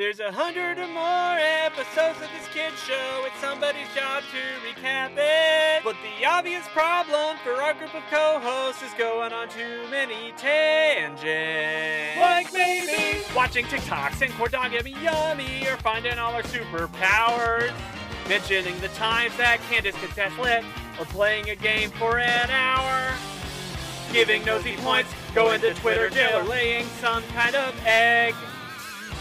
There's a hundred or more episodes of this kid show. It's somebody's job to recap it. But the obvious problem for our group of co-hosts is going on too many tangents. Like maybe watching TikToks and corn dog yummy yummy, or finding all our superpowers. Mentioning the times that Candace could test lit, or playing a game for an hour. Giving nosy points, going to Twitter jail, or laying some kind of egg.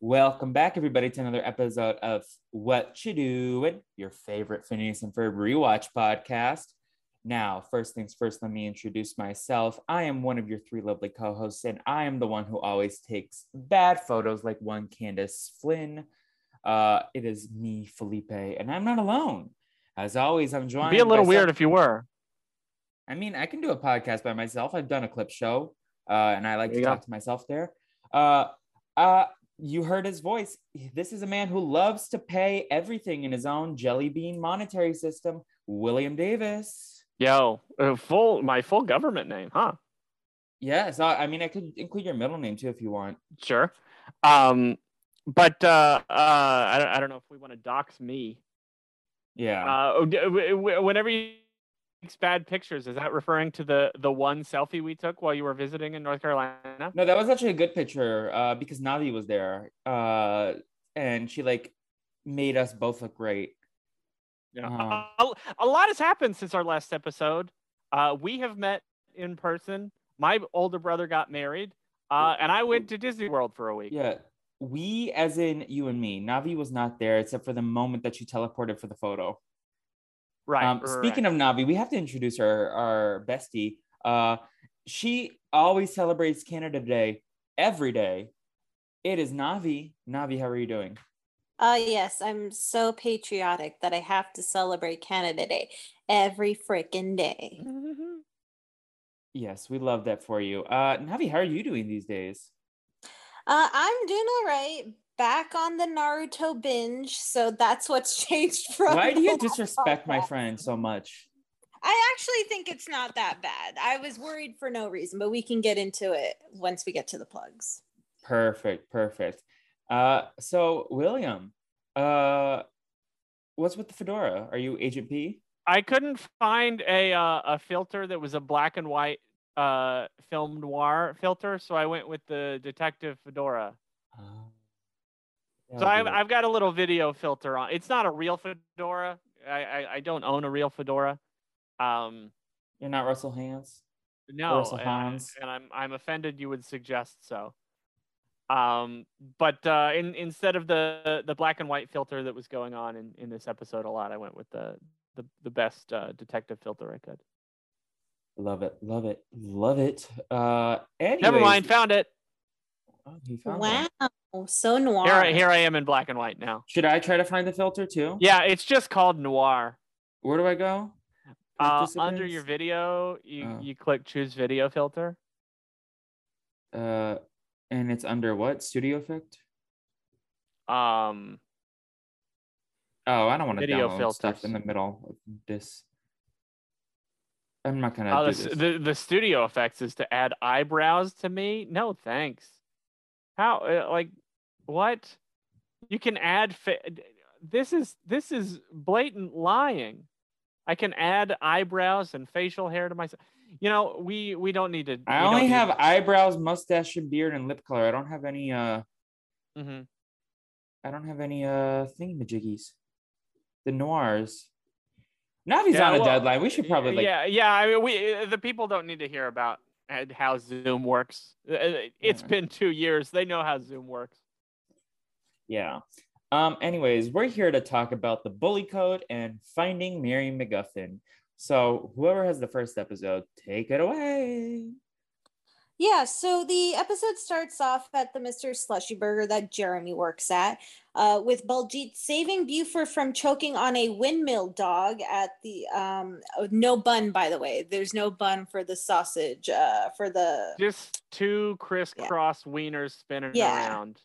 Welcome back, everybody, to another episode of What You Doing, your favorite Phineas and Ferb rewatch podcast. Now, first things first, let me introduce myself. I am one of your three lovely co-hosts, and I am the one who always takes bad photos, like one Candace Flynn. Uh, it is me, Felipe, and I'm not alone. As always, I'm joined. Be a little weird if you were. I mean, I can do a podcast by myself. I've done a clip show, uh, and I like There to go. talk to myself there. Uh, uh, you heard his voice. This is a man who loves to pay everything in his own jelly bean monetary system. William Davis. Yo, uh, full my full government name, huh? Yeah, so I mean, I could include your middle name too if you want. Sure. Um, but uh, uh, I don't, I don't know if we want to dox me. Yeah. Uh, d- w- w- whenever you bad pictures, is that referring to the the one selfie we took while you were visiting in North Carolina? no, that was actually a good picture uh, because Navi was there, uh, and she like made us both look great. Yeah. Uh-huh. A, a lot has happened since our last episode. Uh, we have met in person. My older brother got married, uh, and I went to Disney World for a week. Yeah. We, as in you and me, Navi was not there except for the moment that she teleported for the photo. Right. Um, right. speaking of Navi, we have to introduce our our bestie. Uh, she always celebrates Canada Day every day. It is Navi. Navi, how are you doing? Uh yes, I'm so patriotic that I have to celebrate Canada Day every freaking day. Yes, we love that for you. Uh, Navi, how are you doing these days? Uh I'm doing all right. Back on the Naruto binge, so that's what's changed from Why do you last disrespect my friend so much? I actually think it's not that bad. I was worried for no reason, but we can get into it once we get to the plugs. Perfect, perfect. Uh, so William, uh, what's with the fedora? Are you Agent P? I couldn't find a uh, a filter that was a black and white uh, film noir filter, so I went with the detective fedora. Uh, So I've. I've got a little video filter on. It's not a real fedora. I, I, I don't own a real fedora. Um, You're not Russell Hans. no, Russell and, Hans. and I'm I'm offended you would suggest so. Um, but uh, in, instead of the the black and white filter that was going on in, in this episode a lot, I went with the the, the best uh, detective filter I could. Love it, love it, love it. Uh, Never mind, found it. Oh, he one. Wow, so noir. Here I, here I am in black and white now. Should I try to find the filter too? Yeah, it's just called noir. Where do I go? Uh, under your video, you, Oh. you click choose video filter. Uh, and it's under what? Studio Effect. Um, Oh, I don't want to Video download stuff in the middle of this. I'm not gonna oh, do the, this. the the studio effects is to add eyebrows to me. No, thanks. How uh, like what? You can add. Fa- this is this is blatant lying. I can add eyebrows and facial hair to myself. You know, we we don't need to. I only have to- eyebrows, mustache, and beard and lip color. I don't have any uh mm-hmm. I don't have any uh thingamajiggies. The noirs. He's Yeah, on a well, deadline, we should probably like yeah, yeah. I mean, we uh, the people don't need to hear about uh, how Zoom works. Uh, It's Yeah. been two years. They know how Zoom works. Yeah. Um, anyways, we're here to talk about the bully code and finding Mary McGuffin. So whoever has the first episode, take it away. Yeah, so the episode starts off at the Mr. Slushy Burger that Jeremy works at, uh, with Baljeet saving Buford from choking on a windmill dog at the um oh, no bun by the way. There's no bun for the sausage uh for the Just two crisscross wieners spinning Yeah. around.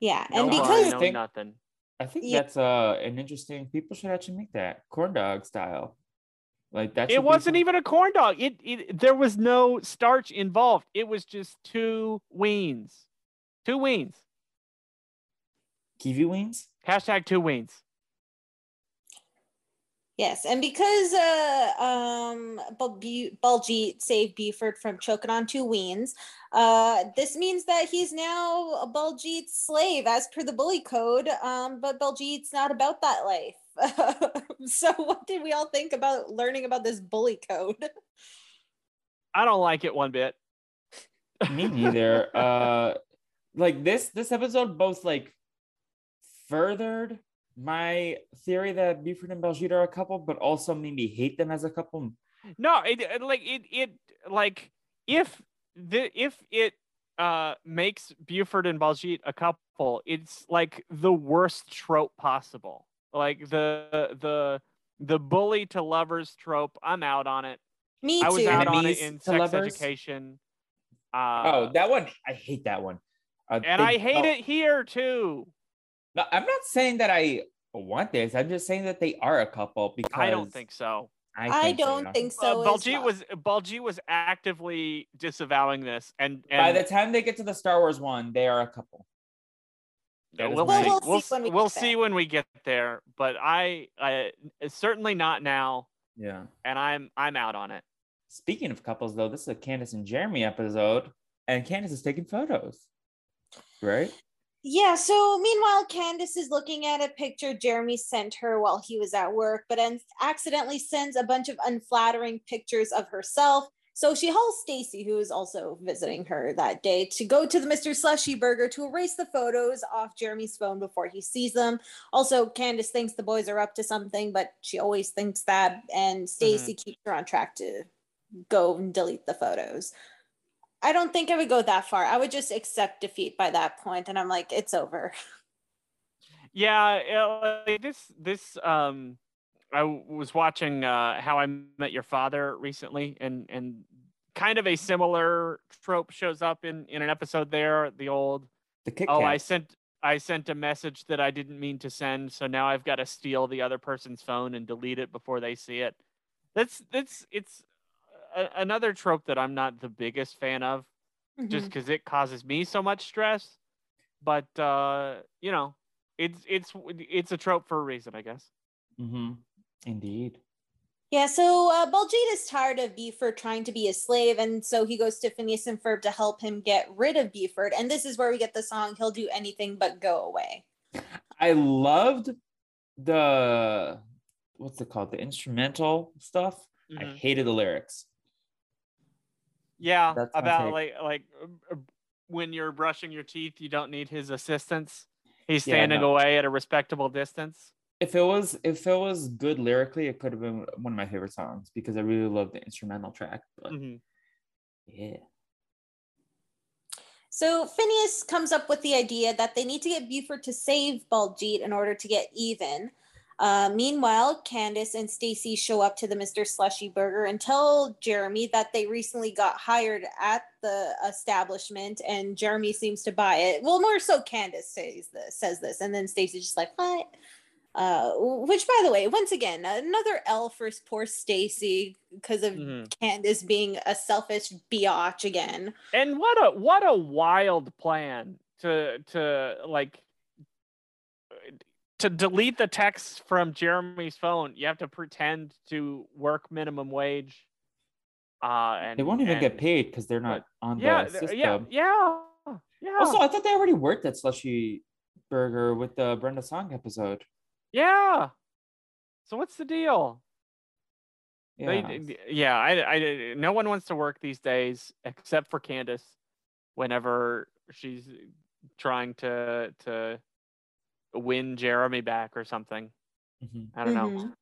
yeah, No and bun, because no think- nothing. I think Yeah. that's uh an interesting people should actually make that corn dog style. Like that It wasn't some- even a corn dog. It, it there was no starch involved. It was just two weens. Two weens. kiwi wings. Hashtag two weens. Yes, and because uh, um, Bal- Baljeet saved Buford from choking on two weens, uh, this means that he's now a Baljeet's slave as per the bully code. Um, but Baljeet's not about that life. so, what did we all think about learning about this bully code? I don't like it one bit. Me neither. uh like this this episode both like furthered my theory that Buford and Baljeet are a couple, but also made me hate them as a couple. No, it it- like it it like if the if it uh makes Buford and Baljeet a couple, it's like the worst trope possible. Like the the the bully to lovers trope. I'm out on it. Me too. I was too. out on it in sex lovers? education. oh, Uh, that one I hate that one. Uh, and they I hate don't- it here too. No, I'm not saying that I want this. I'm just saying that they are a couple because I don't think so. I, I think they don't are. think Uh, so. as Baljeet well. was Baljeet was actively disavowing this, and, and By the time they get to the Star Wars one, they are a couple. That is we'll, see. Well, We'll, we'll see when we we'll get see there. when we get there. But I, I uh, certainly not now, Yeah. and I'm I'm out on it. Speaking of couples, though, this is a Candace and Jeremy episode, and Candace is taking photos, right? Yeah, so meanwhile, Candace is looking at a picture Jeremy sent her while he was at work, but then accidentally sends a bunch of unflattering pictures of herself. So she hauls Stacy, who is also visiting her that day, to go to the Mr. Slushy Burger to erase the photos off Jeremy's phone before he sees them. Also, Candace thinks the boys are up to something, but she always thinks that, and Stacy keeps her on track to go and delete the photos. I don't think I would go that far. I would just accept defeat by that point, and I'm like, it's over. Yeah, uh, like this this um, I w- was watching uh, How I Met Your Father recently, and and kind of a similar trope shows up in in an episode there. The old The Kit oh, I sent I sent a message that I didn't mean to send, so now I've got to steal the other person's phone and delete it before they see it. That's that's it's a, another trope that I'm not the biggest fan of, just Mhm. because it causes me so much stress. But uh, you know, it's it's it's a trope for a reason, I guess. Mm-hmm. Indeed. Yeah, so uh, Baljeet is tired of Buford trying to be a slave, and so he goes to Phineas and Ferb to help him get rid of Buford. And this is where we get the song "He'll Do Anything But Go Away." I loved the what's it called? The instrumental stuff. I Mhm. hated the lyrics. Yeah, That's about like like uh, when you're brushing your teeth, you don't need his assistance. He's Yeah, standing no. away at a respectable distance. If it was if it was good lyrically, it could have been one of my favorite songs because I really love the instrumental track. But Mhm. yeah. So Phineas comes up with the idea that they need to get Buford to save Baljeet in order to get even. Uh, meanwhile, Candace and Stacy show up to the Mr. Slushy Burger and tell Jeremy that they recently got hired at the establishment, and Jeremy seems to buy it. Well, more so, Candace says this, says this, and then Stacy's just like, "What?" Uh, which, by the way, once again, another L for poor Stacy because of Mhm. Candace being a selfish biatch again. And what a what a wild plan to to like to delete the text from Jeremy's phone, you have to pretend to work minimum wage. Uh, and They won't even get paid because they're not on Yeah, the system. yeah, yeah, yeah. Also, I thought they already worked at Slushy Burger with the Brenda Song episode. Yeah. So what's the deal? Yeah. They, yeah, I, I, no one wants to work these days except for Candace. Whenever she's trying to to win Jeremy back or something, Mhm. I don't know. Mhm.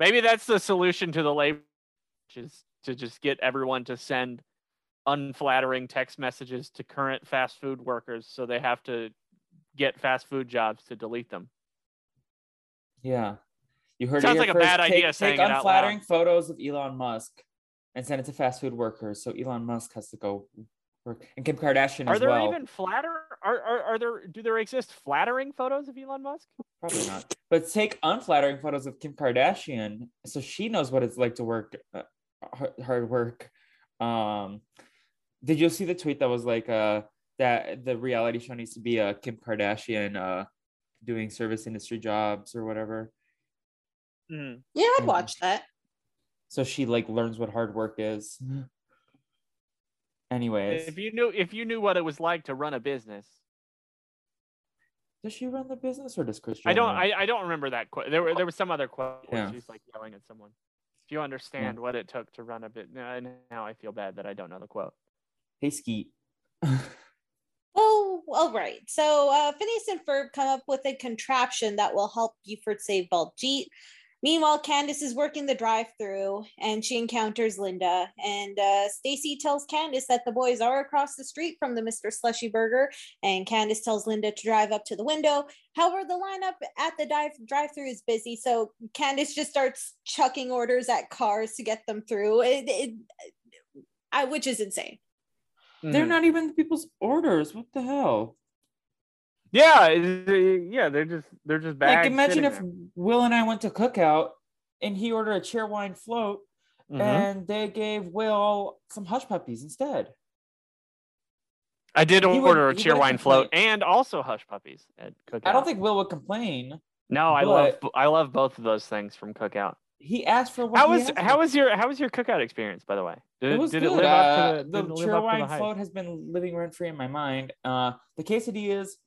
Maybe that's the solution to the labor, which is to just get everyone to send unflattering text messages to current fast food workers, so they have to get fast food jobs to delete them. Yeah. You heard it. Sounds it like here a first. bad take, idea saying Take it out unflattering photos of Elon Musk and send it to fast food workers. So Elon Musk has to go work. And Kim Kardashian Are as there well. even flatter? Are, are are there? Do there exist flattering photos of Elon Musk? Probably not. But take unflattering photos of Kim Kardashian so she knows what it's like to work uh, hard, hard work. Um, did you see the tweet that was like uh that the reality show needs to be a Kim Kardashian uh doing service industry jobs or whatever. Mm. Yeah, I'd Mhm. watch that. So she like learns what hard work is. Anyways, If you knew if you knew what it was like to run a business, does she run the business or does Christian? I don't. I, I don't remember that quote. There were there was some other quote where Yeah. she's like yelling at someone. If you understand what it took to run a bit, now now I feel bad that I don't know the quote. Hey Skeet. All right. So uh, Phineas and Ferb come up with a contraption that will help Buford save Baljeet. Meanwhile, Candace is working the drive-through and she encounters Linda. And uh, Stacy tells Candace that the boys are across the street from the Mr. Slushy Burger. And Candace tells Linda to drive up to the window. However, the lineup at the drive drive-through is busy, so Candace just starts chucking orders at cars to get them through. It, it, I, which is insane. They're Mhm. not even the people's orders. What the hell? Yeah, yeah. They're just they're just bags. like imagine if there. Will and I went to cookout and he ordered a Cheerwine float Mhm. and they gave Will some hush puppies instead. I did he would- order a he cheer would've wine float and also hush puppies at Cookout. I don't think Will would complain. No, I love I love both of those things from Cookout. He asked for what How he was asked how for. was your how was your Cookout experience by the way? Did it was did good. it live uh, up to the, the live cheer up to wine the hype? float has been living rent free in my mind. Uh, the quesadilla is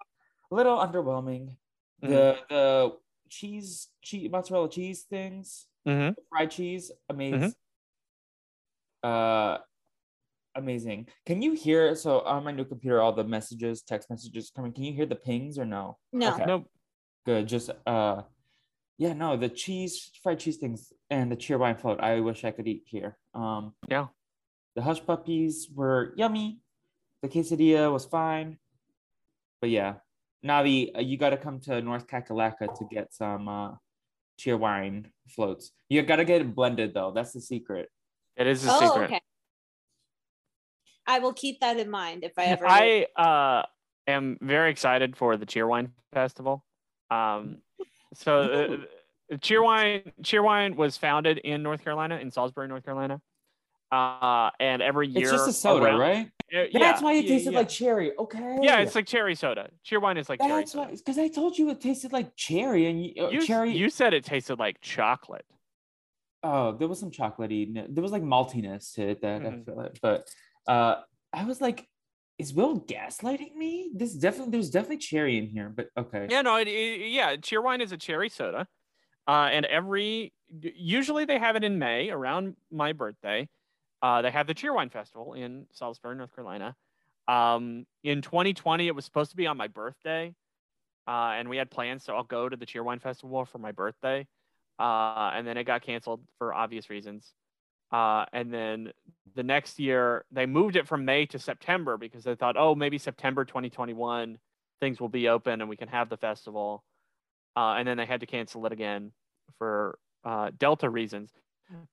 a little underwhelming. Mm-hmm. The the cheese, cheese mozzarella cheese things, Mhm. fried cheese, amazing. Mm-hmm. Uh, amazing. Can you hear? So on my new computer, all the messages, text messages coming. Can you hear the pings or no? No. Okay. Nope. Good. Just uh, yeah, no, the cheese, fried cheese things, and the Cheerwine float. I wish I could eat here. Um, Yeah. the hush puppies were yummy. The quesadilla was fine, but yeah, Navi, uh, you got to come to North Kakalaka to get some uh, cheer wine floats. You got to get it blended though. That's the secret. It is a Oh, secret. okay. I will keep that in mind if I ever. I uh, am very excited for the Cheerwine Festival. Um, so uh, uh, Cheerwine Cheerwine was founded in North Carolina, in Salisbury, North Carolina. Uh, and every year It's just a soda, around- right? Uh, That's yeah, why it yeah, tasted yeah. like cherry. Okay. Yeah, it's like cherry soda. Cheerwine is like cherry that's why. Because I told you it tasted like cherry, and you, uh, You, cherry. you said it tasted like chocolate. oh, there was some chocolatey. n- There was like maltiness to it that I Mhm. feel it, but uh, I was like, is Will gaslighting me? This definitely, there's definitely cherry in here, but okay. Yeah, no, it, it, yeah, Cheerwine is a cherry soda, uh, and every usually they have it in May around my birthday. Uh, they have the Cheerwine Festival in Salisbury, North Carolina. Um, in 2020, it was supposed to be on my birthday, uh, and we had plans so I'll go to the Cheerwine Festival for my birthday, uh, and then it got canceled for obvious reasons. Uh, and then the next year, they moved it from May to September because they thought, oh, maybe September 2021 things will be open and we can have the festival. Uh, and then they had to cancel it again for uh, Delta reasons.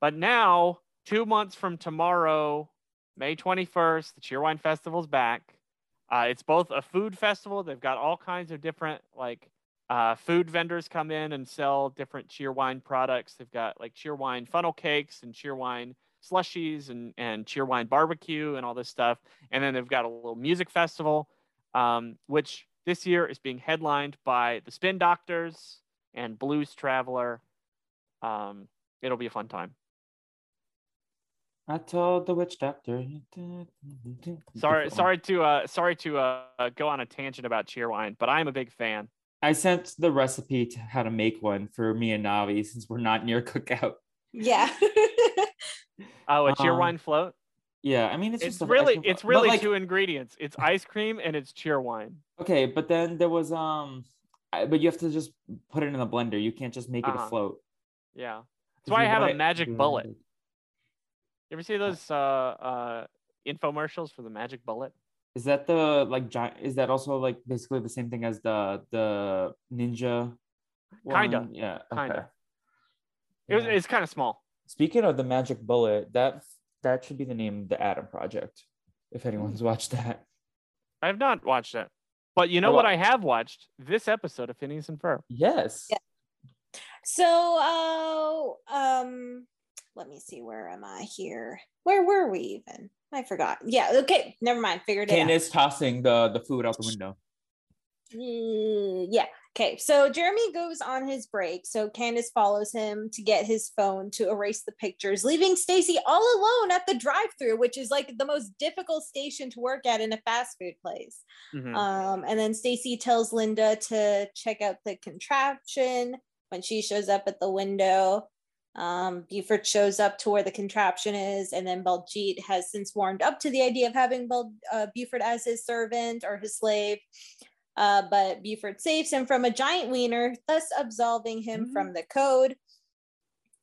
But now, two months from tomorrow, May 21st, the Cheerwine Festival's back. Uh, it's both a food festival. They've got all kinds of different like uh, food vendors come in and sell different Cheerwine products. They've got like Cheerwine funnel cakes and Cheerwine slushies and and Cheerwine barbecue and all this stuff. And then they've got a little music festival, um, which this year is being headlined by the Spin Doctors, and Blues Traveler. Um, it'll be a fun time. I told the witch doctor. Sorry, sorry to uh, sorry to uh, go on a tangent about Cheerwine, but I'm a big fan. I sent the recipe to how to make one for me and Navi since we're not near cookout. Yeah. Oh, it's Um, Cheerwine float. Yeah, I mean it's, It's just really, but, it's really like, two ingredients. It's ice cream and it's Cheerwine. okay. But then there was um, I, but you have to just put it in the blender. You can't just make it Uh-huh. a float. Yeah, That's why I have want a it magic bullet. You ever see those uh, uh, infomercials for the magic bullet? Is that the like giant? Is that also like basically the same thing as the the ninja? Kinda. one? Yeah. Kinda. Okay. It was, Yeah. it's kind of small. Speaking of the magic bullet, that that should be the name of the Adam Project. If anyone's watched that. I have not watched it, but you know Oh, what well- I have watched? This episode of Phineas and Ferb. Yes. Yeah. So, uh, um, let me see. Where am I here? Where were we even? I forgot. Yeah. Okay. Never mind. Figured it out. Candace tossing the the food out the window. Mm, yeah. Okay. So Jeremy goes on his break. So Candace follows him to get his phone to erase the pictures, leaving Stacy all alone at the drive-through, which is like the most difficult station to work at in a fast food place. Mhm. Um, and then Stacy tells Linda to check out the contraption when she shows up at the window. Um, Buford shows up to where the contraption is, and then Baljeet has since warmed up to the idea of having Bel- uh, Buford as his servant or his slave. Uh, but Buford saves him from a giant wiener, thus absolving him Mhm. from the code.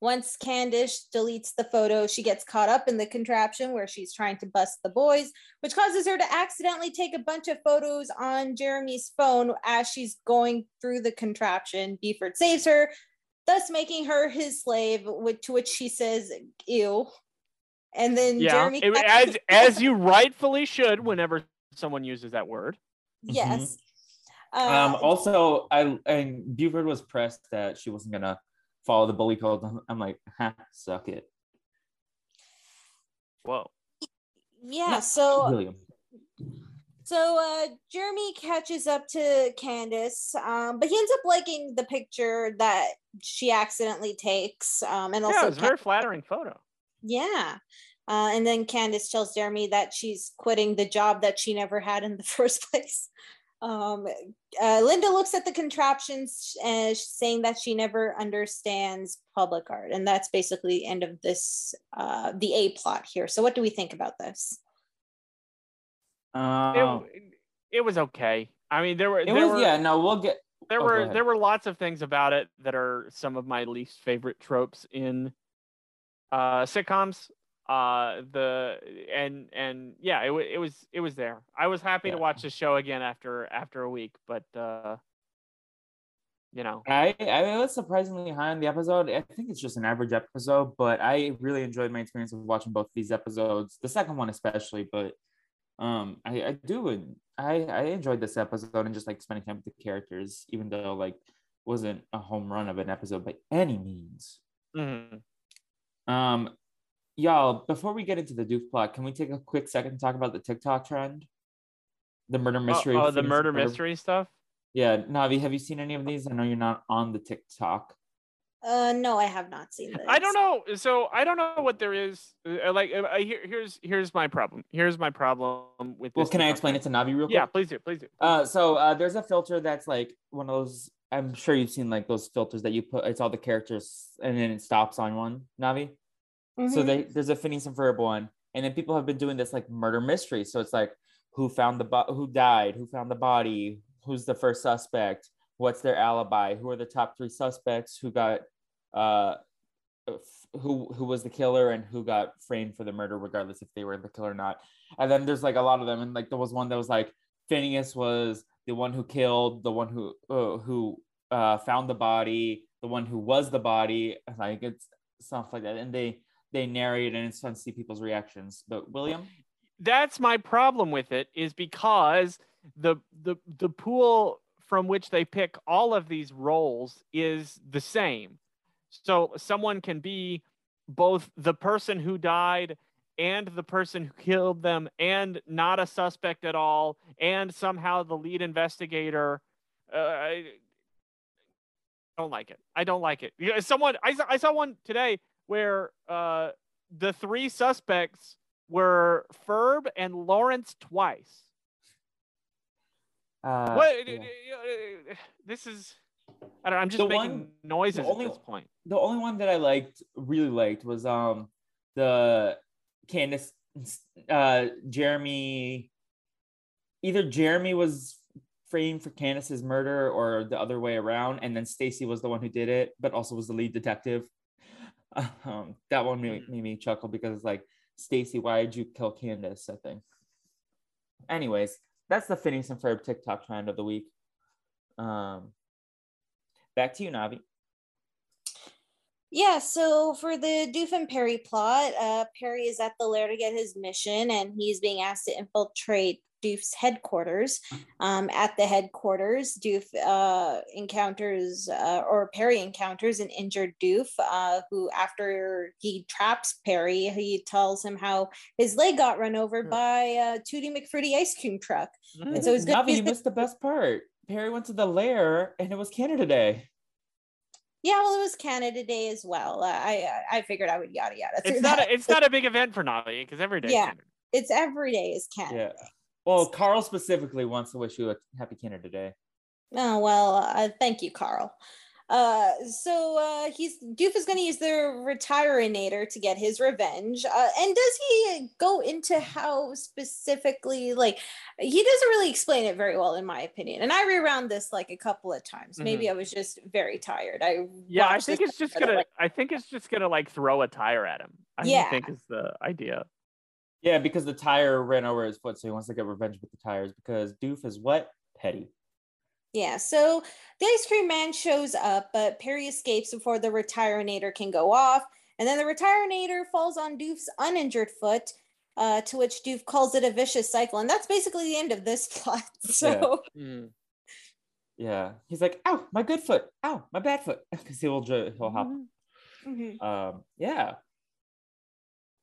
Once Candace deletes the photo, she gets caught up in the contraption where she's trying to bust the boys, which causes her to accidentally take a bunch of photos on Jeremy's phone as she's going through the contraption. Buford saves her, thus making her his slave, which, to which she says, ew. And then Yeah, Jeremy. it- as as you rightfully should whenever someone uses that word. yes. Um, Uh, also, I and Buford was pressed that she wasn't gonna follow the bully code. I'm- I'm like, ha, suck it. Whoa. yeah, so William. So uh, Jeremy catches up to Candace, um, but he ends up liking the picture that she accidentally takes, um, and Yeah, also it was a very flattering photo. yeah. Uh, and then Candace tells Jeremy that she's quitting the job that she never had in the first place. Um, uh, Linda looks at the contraptions and saying that she never understands public art, and that's basically the end of this, uh, the A plot here. So, what do we think about this? Um, It, it was okay. I mean, there were it there was were yeah. No, we'll get. there oh, were there were lots of things about it that are some of my least favorite tropes in uh sitcoms uh the and and yeah it, it was it was there i was happy to watch the show again after after a week but uh you know I I was surprisingly high on the episode. I think it's just an average episode, but I really enjoyed my experience of watching both these episodes. The second one especially, but um, I I do I I enjoyed this episode and just like spending time with the characters, even though like wasn't a home run of an episode by any means. mhm. Um, y'all, before we get into the Duke plot, can we take a quick second to talk about the TikTok trend? The murder oh, mystery. oh, the Phineas murder mystery stuff Yeah, Navi, have you seen any of these? I know you're not on the TikTok. Uh, no, I have not seen this. I don't know. So I don't know what there is. Uh, like, uh, I, here, here's here's my problem. Here's my problem with. Well, this can I explain it to Navi real quick? Yeah, please do. Please do. Uh, so uh, there's a filter that's like one of those. I'm sure you've seen like those filters that you put. It's all the characters, and then it stops on one. Navi. So Mhm. they there's a Phineas and Ferb one, and then people have been doing this like murder mystery. So it's like who found the bo- who died, who found the body, who's the first suspect, what's their alibi, who are the top three suspects, who got uh who who was the killer and who got framed for the murder, regardless if they were the killer or not. And then there's like a lot of them, and like there was one that was like Phineas was the one who killed, the one who uh, who uh, found the body, the one who was the body, like it's stuff like that, and they they narrate and it's fun to see people's reactions. But William, that's my problem with it is because the the the pool from which they pick all of these roles is the same. So someone can be both the person who died and the person who killed them and not a suspect at all and somehow the lead investigator uh, don't like it. I don't like it. Someone I saw, I saw one today where uh the three suspects were Ferb and Lawrence twice. Uh, what? yeah. This is. I don't. know, I'm just The making one- noises the only- at this point. the only one that I liked, really liked, was um the Candace, uh, Jeremy. Either Jeremy was framed for Candace's murder, or the other way around, and then Stacy was the one who did it, but also was the lead detective. Um, that one made, made me chuckle because it's like, Stacy, why did you kill Candace? I think. Anyways, that's the Phineas and Ferb TikTok trend of the week. Um, back to you, Navi. Yeah, so for the Doof and Perry plot, uh, Perry is at the lair to get his mission, and he's being asked to infiltrate Doof's headquarters. Um, at the headquarters, Doof uh, encounters, uh, or Perry encounters an injured Doof, uh, who, after he traps Perry, he tells him how his leg got run over Hmm. by a Tootie McFruity ice cream truck. Mm. And so he's gonna Navi, use you missed the best part. Perry went to the lair and it was Canada Day. Yeah, well, it was Canada Day as well. Uh, I I I figured I would yada yada. It's not. that. A, it's not a big event for Navi because every day. Yeah. It's every day is Canada. Yeah. Well, Carl specifically wants to wish you a happy Canada Day. Oh well, uh, thank you, Carl. Uh, so uh, he's Doof is going to use the retirinator to get his revenge. Uh, and does he go into how specifically? Like, he doesn't really explain it very well, in my opinion. And I rewound this like a couple of times. Maybe I was just very tired. I Yeah, I think it's just gonna. like, I think it's just gonna like throw a tire at him. I Yeah. think is the idea. Yeah, because the tire ran over his foot, so he wants to get revenge with the tires because Doof is what? Petty. Yeah, so the ice cream man shows up, but Perry escapes before the retirinator can go off. And then the retirinator falls on Doof's uninjured foot, uh, to which Doof calls it a vicious cycle. And that's basically the end of this plot. So, Mm. Yeah. He's like, ow, my good foot. Ow, my bad foot. Because he will ju- he'll hop. Mhm. Um, yeah.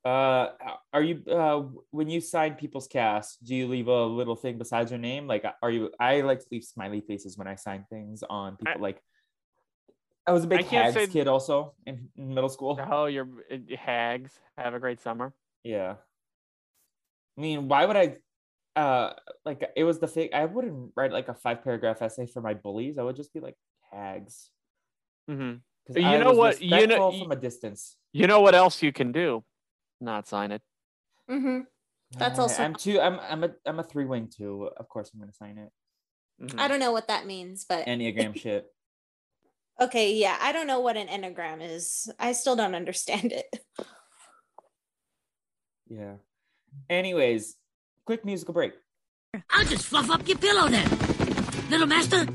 Uh, are you uh when you sign people's cast, do you leave a little thing besides your name? Like, are you? I like to leave smiley faces when I sign things on people. I- like, I was a big hags say- kid also in, in middle school. Oh, you're uh, hags. Have a great summer. Yeah. I mean, why would I? Uh, like it was the fake. I wouldn't write like a five paragraph essay for my bullies. I would just be like hags. hmm 'Cause You I know what- you know- from a distance. You know what else you can do? Not sign it. Mhm. That's also- I'm two. I'm. I'm a. I'm a three wing two. Of course, I'm gonna sign it. Mhm. I don't know what that means, but Enneagram shit. okay, yeah, I don't know what an enneagram is. I still don't understand it. Yeah. Anyways, quick musical break. I'll just fluff up your pillow then. Little master,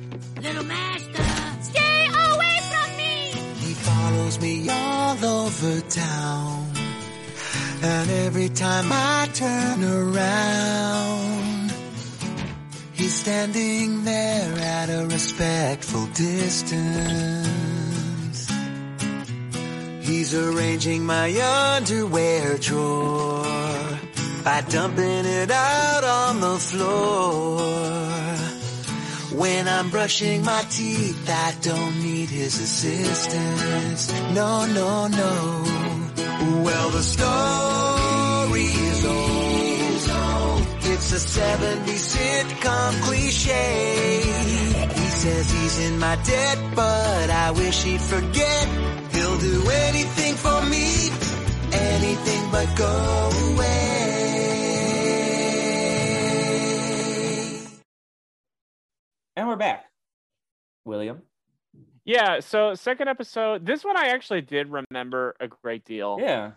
little master. Stay away from me! He follows me all over town. And every time I turn around, he's standing there at a respectful distance. He's arranging my underwear drawer by dumping it out on the floor. When I'm brushing my teeth, I don't need his assistance. No, no, no. Well, the story is old. It's a 70s sitcom cliche. He says he's in my debt, but I wish he'd forget. He'll do anything for me, anything but go away. And we're back. William. Yeah. So second episode. This one I actually did remember a great deal. Yeah.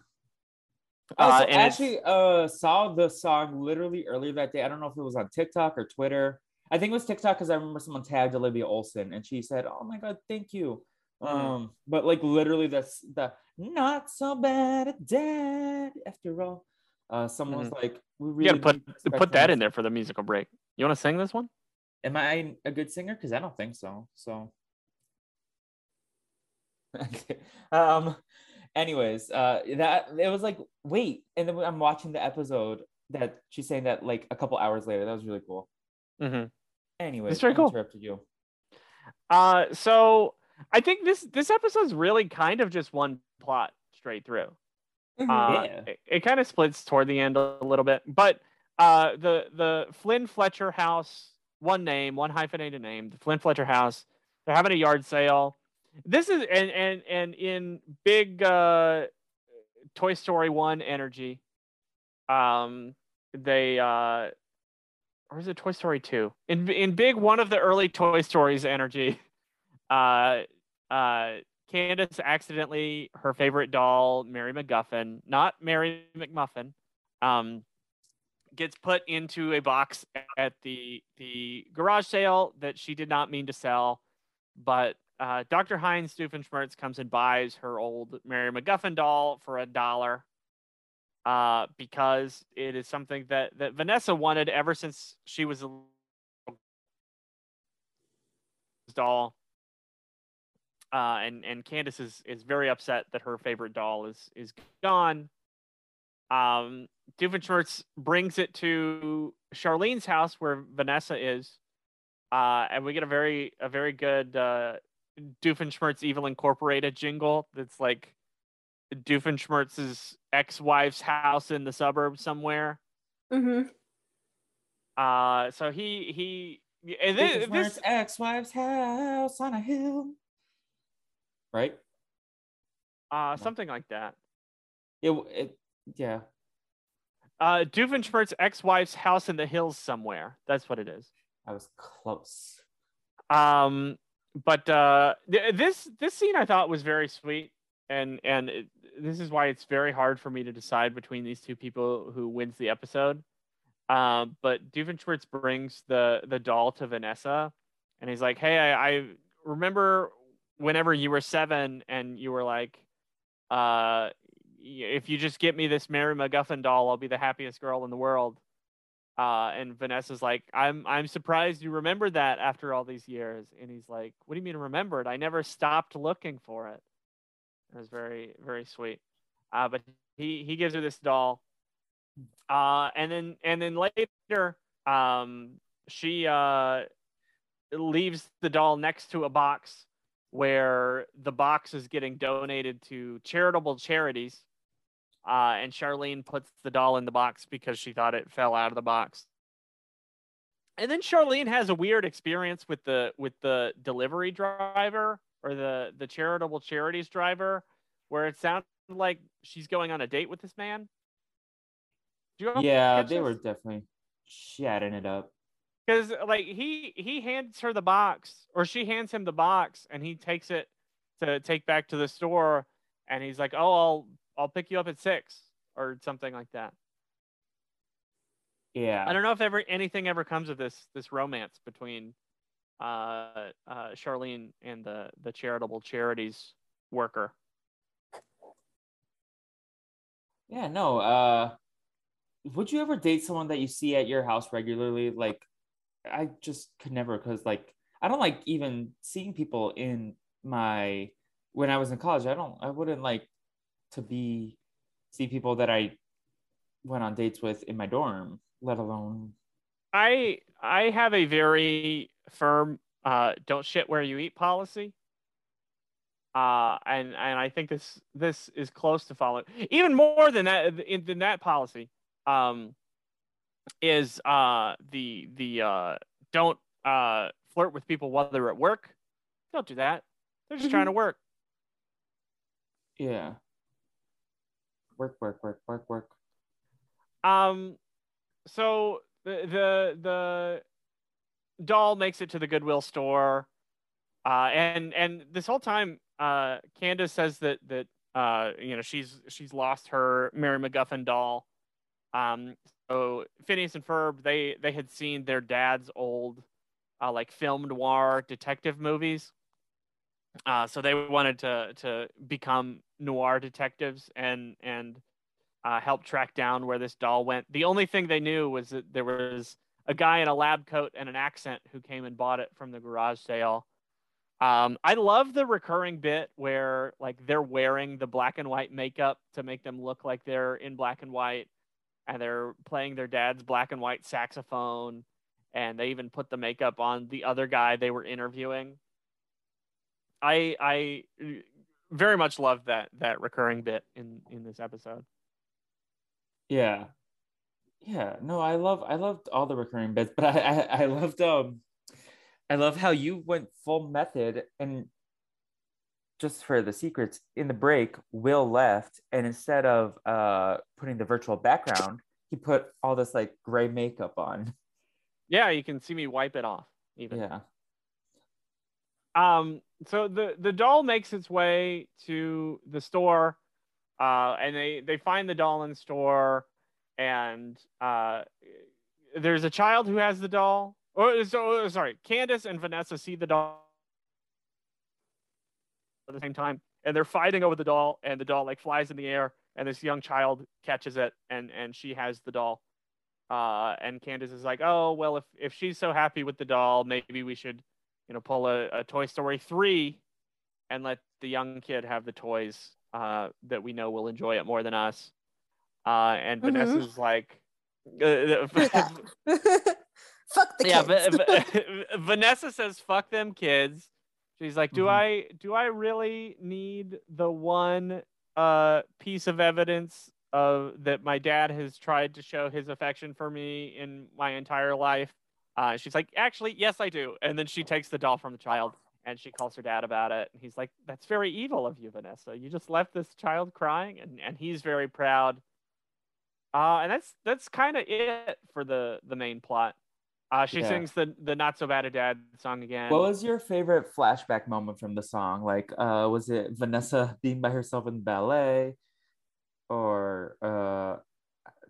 Uh, I actually uh, saw the song literally earlier that day. I don't know if it was on TikTok or Twitter. I think it was TikTok because I remember someone tagged Olivia Olson and she said, "Oh my god, thank you." Mhm. Um, but like literally, that's the not so bad at dad after all. Uh, someone was like, "We Mm-hmm. You really gotta put put that in there for the musical break. You want to sing this one? Am I a good singer? Because I don't think so. So, um, anyways, uh, that it was like, wait, and then I'm watching the episode that she's saying that like a couple hours later. That was really cool. Mm-hmm. Anyways, That's very cool. Interrupted you. Uh, so I think this this episode's really kind of just one plot straight through. Mhm. Uh, Yeah. It, it kind of splits toward the end a little bit, but uh, the the Flynn Fletcher house, one name, one hyphenated name, the Flynn Fletcher house. They're having a yard sale. This is and and and in big uh, Toy Story one energy. Um, they uh, or is it Toy Story two? In in big one of the early Toy Stories energy. Uh, uh, Candace accidentally her favorite doll, Mary McGuffin, not Mary McMuffin, um, gets put into a box at the the garage sale that she did not mean to sell, but uh, Dr. Heinz Doofenshmirtz comes and buys her old Mary McGuffin doll for a dollar. Uh, because it is something that, that Vanessa wanted ever since she was a doll uh, and and Candace is is very upset that her favorite doll is is gone. Um, Doofenshmirtz brings it to Charlene's house where Vanessa is, uh, and we get a very a very good uh, Doofenshmirtz Evil Incorporated jingle that's like Doofenshmirtz's ex-wife's house in the suburbs somewhere. Mhm. Uh, so he he and this, This, this ex-wife's house on a hill. Right? uh something like that. It, it yeah. Uh, Doofenshmirtz's ex-wife's house in the hills somewhere. That's what it is. I was close. Um, but uh, th- this this scene I thought was very sweet, and and it, this is why it's very hard for me to decide between these two people who wins the episode. Um, but Doofenshmirtz brings the the doll to Vanessa, and he's like, "Hey, I, I remember whenever you were seven, and you were like, uh, if you just get me this Mary McGuffin doll, I'll be the happiest girl in the world." Uh, and Vanessa's like, "I'm I'm surprised you remember that after all these years." And he's like, "What do you mean remembered? I never stopped looking for it." It was very very sweet. Uh, but he he gives her this doll. Uh, and then and then later, um, she uh leaves the doll next to a box where the box is getting donated to charitable charities. Uh, and Charlene puts the doll in the box because she thought it fell out of the box. And then Charlene has a weird experience with the with the delivery driver or the the charitable charities driver, where it sounds like she's going on a date with this man. Do you Yeah, they this? were definitely chatting it up. because like he he hands her the box or she hands him the box and he takes it to take back to the store and he's like oh i'll i'll pick you up at six or something like that Yeah. i don't know if ever anything ever comes of this this romance between uh uh charlene and the the charitable charities worker Yeah, no. Uh would you ever date someone that you see at your house regularly? Like I just could never because like I don't like even seeing people in my when I was in college. I don't I wouldn't like to be see people that I went on dates with in my dorm, let alone i i have a very firm uh don't shit where you eat policy uh, and and I think this this is close to following even more than that in, than that policy um, is uh, the the uh, don't uh, flirt with people while they're at work. Don't do that. They're just trying to work. yeah. Work, work, work, work, work. Um, so the the the doll makes it to the Goodwill store, uh, and and this whole time, uh, Candace says that that uh, you know she's she's lost her Mary McGuffin doll. Um, so Phineas and Ferb they they had seen their dad's old uh, like film noir detective movies. Uh, so they wanted to to become noir detectives and and uh, help track down where this doll went. The only thing they knew was that there was a guy in a lab coat and an accent who came and bought it from the garage sale. Um, I love the recurring bit where like they're wearing the black and white makeup to make them look like they're in black and white, and they're playing their dad's black and white saxophone, and they even put the makeup on the other guy they were interviewing. I I very much love that that recurring bit in in this episode. Yeah. Yeah. No, I love I loved all the recurring bits, but I I, I loved um I love how you went full method and just for the secrets in the break, Will left and instead of uh putting the virtual background, he put all this like gray makeup on. Yeah, you can see me wipe it off. Even. Yeah. Um. So the the doll makes its way to the store, uh, and they they find the doll in the store, and uh, there's a child who has the doll. Oh, so sorry, Candace and Vanessa see the doll at the same time, and they're fighting over the doll, and the doll like flies in the air, and this young child catches it, and and she has the doll. Uh, and Candace is like, oh well, if if she's so happy with the doll, maybe we should, you know, pull a, a Toy Story three, and let the young kid have the toys uh, that we know will enjoy it more than us. Uh, and Mhm. Vanessa's like, uh, Fuck the yeah, kids. Va- Vanessa says, "Fuck them kids." She's like, "Do Mhm. I do I really need the one uh piece of evidence of that my dad has tried to show his affection for me in my entire life?" Uh, she's like, "Actually, yes, I do." And then she takes the doll from the child and she calls her dad about it. And he's like, "That's very evil of you, Vanessa. You just left this child crying." And and he's very proud. Uh, and that's that's kind of it for the the main plot. Uh, she Yeah. sings the the not so bad a dad song again. What was your favorite flashback moment from the song? Like, uh, was it Vanessa being by herself in ballet, or uh,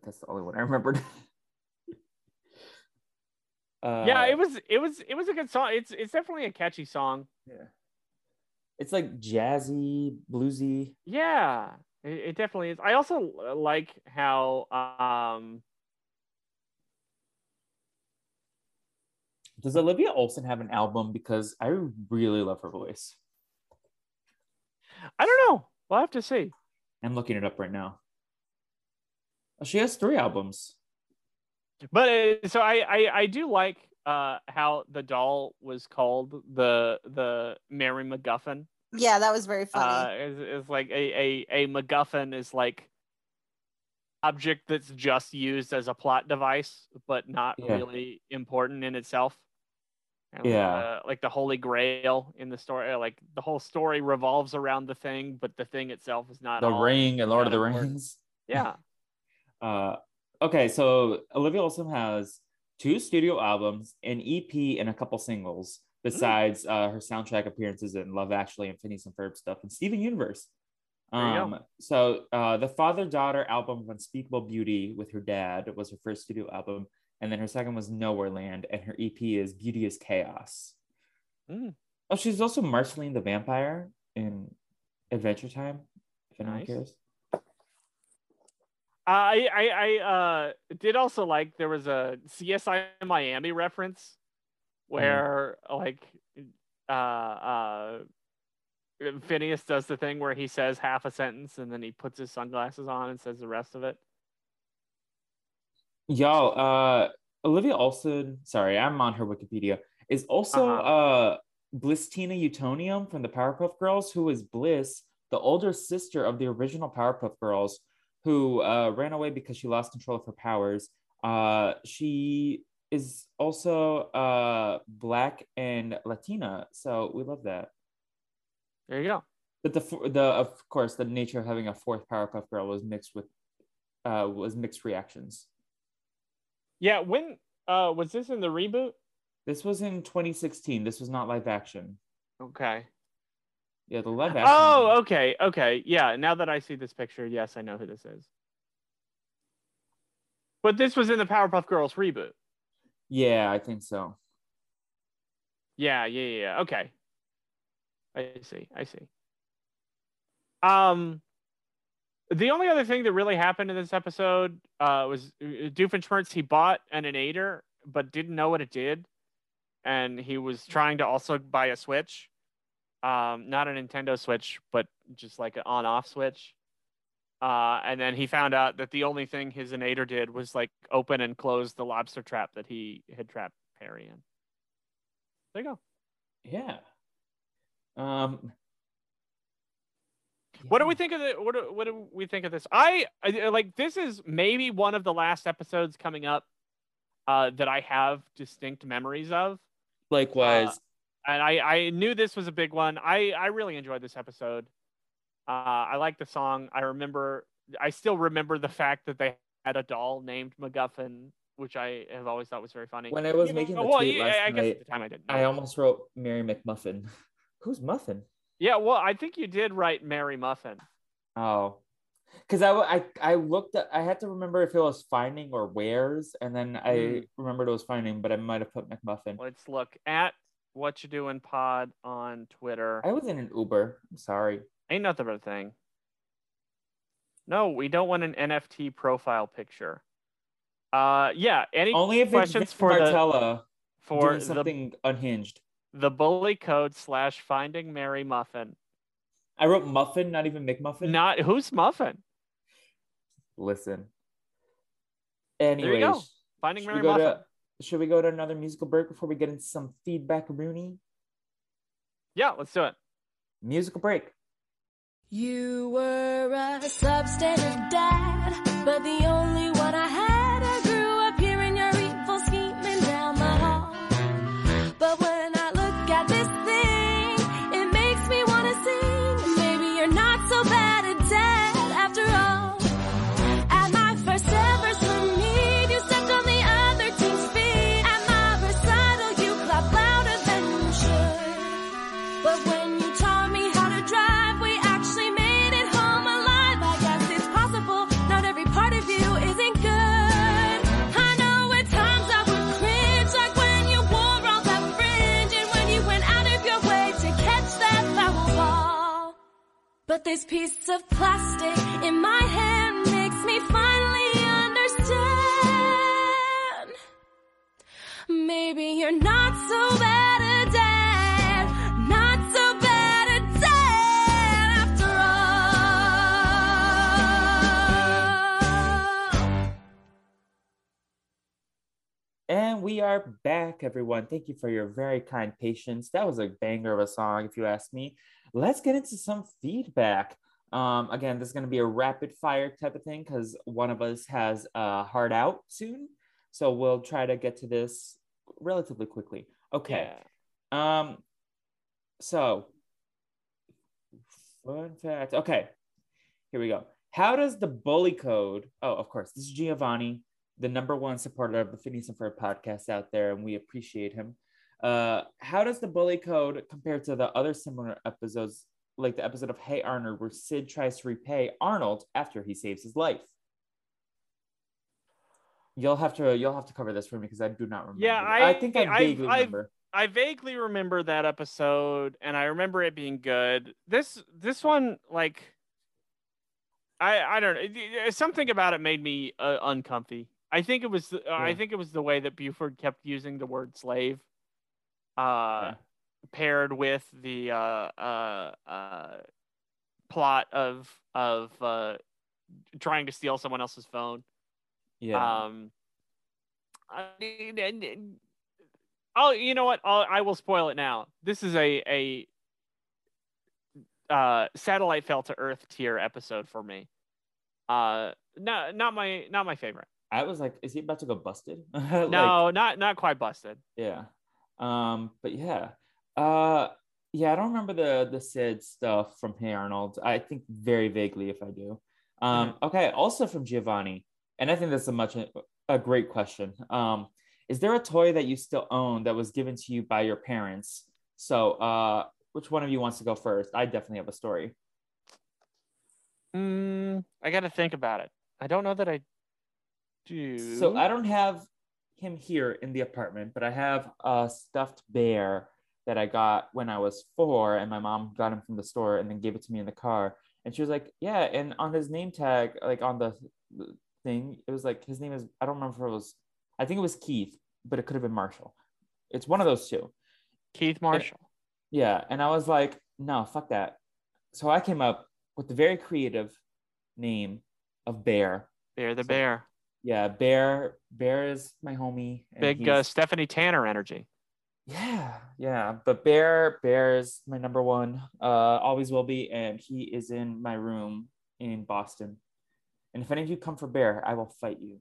that's the only one I remembered. uh, yeah, it was it was it was a good song. It's it's definitely a catchy song. Yeah. It's like jazzy, bluesy. Yeah, it, it definitely is. I also like how um Does Olivia Olson have an album? Because I really love her voice. I don't know. We'll have to see. I'm looking it up right now. She has three albums. But uh, so I, I I do like uh how the doll was called the the Mary McGuffin. yeah, that was very Uh, funny. is is like a a a MacGuffin is like object that's just used as a plot device, but not Yeah. really important in itself. And Yeah. uh, like the Holy Grail in the story, uh, like the whole story revolves around the thing, but the thing itself is not The all- Ring and Lord of the. Rings. Yeah. Uh, okay, so Olivia Olson has two studio albums, an EP, and a couple singles, besides uh, her soundtrack appearances in Love Actually and Phineas and Ferb stuff and Steven Universe. There you go. Um, so uh, the father daughter album of Unspeakable Beauty with her dad was her first studio album, and then her second was Nowhere Land, and her EP is Beauty is Chaos. Mm. Oh, she's also Marceline the Vampire in Adventure Time. If anyone Nice. cares. I I I uh did also like there was a CSI Miami reference where like uh uh Phineas does the thing where he says half a sentence and then he puts his sunglasses on and says the rest of it. Y'all, uh, Olivia Olson, sorry, I'm on her Wikipedia, is also Uh-huh. uh Blisstina Utonium from the Powerpuff Girls, who is Bliss, the older sister of the original Powerpuff Girls, who uh, ran away because she lost control of her powers. Uh, she is also uh, Black and Latina, so we love that. There you go. But the the of course the nature of having a fourth Powerpuff Girl was mixed with uh, was mixed reactions. Yeah, when uh was this in the reboot? This was in 2016. This was not live action. Okay. Yeah, the live action. Oh, okay, okay. Yeah, now that I see this picture, yes, I know who this is. But this was in the Powerpuff Girls reboot. Yeah, I think so. Yeah, yeah, yeah. Okay. I see. I see. Um, the only other thing that really happened in this episode uh, was uh, Doofenshmirtz. He bought an Inator, but didn't know what it did, and he was trying to also buy a Switch, um, not a Nintendo Switch, but just like an on-off Switch. Uh, and then he found out that the only thing his Inator did was like open and close the lobster trap that he had trapped Perry in. There you go. Yeah. Um, What do we think of the what do, what do we think of this? I, I like this is maybe one of the last episodes coming up uh, that I have distinct memories of. Likewise, and I, I knew this was a big one. I, I really enjoyed this episode. Uh, I like the song. I remember, I still remember the fact that they had a doll named MacGuffin, which I have always thought was very funny. when I was making the well, tweet yeah, last I guess night, at the time I didn't. I almost wrote Mary McMuffin. Who's Muffin? Yeah, well, I think you did write Mary Muffin. Oh, because I, I I looked at I had to remember if it was finding or where's, and then I Hmm. remembered it was finding, but I might have put McMuffin. Let's look at what you doing pod on Twitter. I was in an Uber. I'm sorry. Ain't nothing but a thing. No, we don't want an NFT profile picture. Uh, yeah. Any Only if questions Vic for the Martella for doing the something unhinged. the bully code slash finding Mary Muffin. I wrote muffin, not even McMuffin. Not who's Muffin? Listen. Anyways, go. Finding Mary Muffin. to should we go to another musical break before we get into some feedback, Rooney? Yeah, let's do it. Musical break. You were a substandard dad, but the only But this piece of plastic in my hand makes me finally understand. Maybe you're not so bad a dad, not so bad a dad after all. And we are back, everyone. Thank you for your very kind patience. That was a banger of a song, if you ask me. Let's get into some feedback. Um, again, this is going to be a rapid fire type of thing because one of us has a hard out soon. So we'll try to get to this relatively quickly. Okay. Yeah. Um, so fun fact. Okay, here we go. How does the bully code? Oh, of course, this is Giovanni, the number one supporter of the Phineas and Ferb podcast out there, and we appreciate him. Uh, how does the bully code compare to the other similar episodes, like the episode of Hey Arnold, where Sid tries to repay Arnold after he saves his life? You'll have to you'll have to cover this for me because I do not remember. Yeah, I, I- think I I've- vaguely I've- remember. I vaguely remember that episode, and I remember it being good. This this one, like, I I don't know. Something about it made me uh, uncomfy. I think it was. Uh, I think it was the way that Buford kept using the word slave, uh, paired with the uh, uh, uh, plot of of uh, trying to steal someone else's phone. Yeah. Um, I mean, and- and- oh, you know what? I'll, I will spoil it now. This is a a uh, satellite fell to Earth tier episode for me. Uh, no, not my not my favorite. I was like, is he about to go busted? Like, no, not not quite busted. yeah. Um, but yeah. Uh yeah, I don't remember the the Sid stuff from Hey Arnold. I think very vaguely if I do. Um, okay, also from Giovanni, and I think that's a much a great question. Um, is there a toy that you still own that was given to you by your parents? So uh which one of you wants to go first? I definitely have a story. Mm, I got to think about it. I don't know that I do. So I don't have him here in the apartment, but I have a stuffed bear that I got when I was four, and my mom got him from the store and then gave it to me in the car. And she was like, "Yeah," and on his name tag, like on the thing, it was like his name is I don't remember if it was I think it was Keith, but it could have been Marshall. It's one of those two. Keith Marshall. Yeah, and I was like, "No, fuck that." So I came up with the very creative name of Bear. Bear the So- bear. Yeah, Bear. Bear is my homie. Big uh, Stephanie Tanner energy. Yeah, yeah. But Bear, Bear is my number one. Uh, always will be, and he is in my room in Boston. And if any of you come for Bear, I will fight you.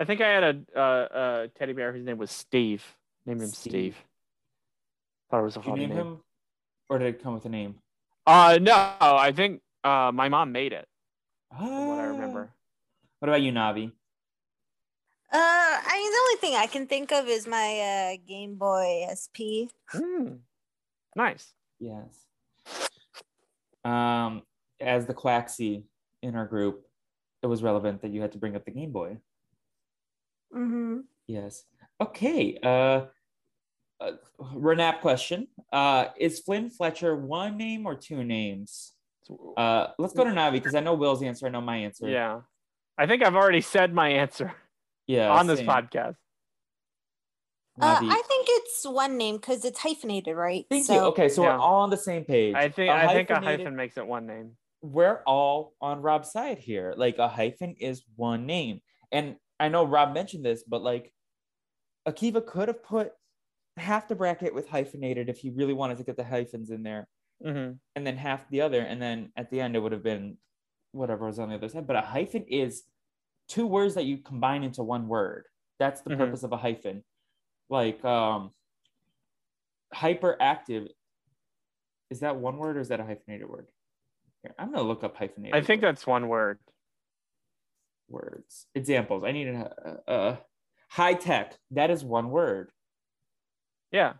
I think I had a, uh, a teddy bear. His name was Steve. Named him Steve. Steve. Thought it was a Did you funny name him, or did it come with a name? Uh, no, I think uh, my mom made it. From what I remember. What about you, Navi? Uh, I mean, the only thing I can think of is my uh, Game Boy SP. Hmm. Nice. Yes. Um, as the Quaxie in our group, it was relevant that you had to bring up the Game Boy. Mm-hmm. Yes. Okay. Uh, uh Renap question. Uh, is Flynn Fletcher one name or two names? Uh, let's go to Navi because I know Will's answer. I know my answer. yeah. I think I've already said my answer Yeah. on this same. podcast. Uh, I think it's one name because it's hyphenated, right? Thank so, you. Okay, so Yeah. we're all on the same page. I think I think a hyphen makes it one name. we're all on Rob's side here. Like a hyphen is one name. And I know Rob mentioned this, but like Akiva could have put half the bracket with hyphenated if he really wanted to get the hyphens in there, hmm and then half the other. And then at the end, it would have been whatever was on the other side. But a hyphen is two words that you combine into one word. That's the Mhm. purpose of a hyphen. Like um hyperactive. Is that one word or is that a hyphenated word? Here, I'm gonna look up hyphenated. I think word- that's one word. words. Examples. I need a, a, a high tech. That is one word. Yeah.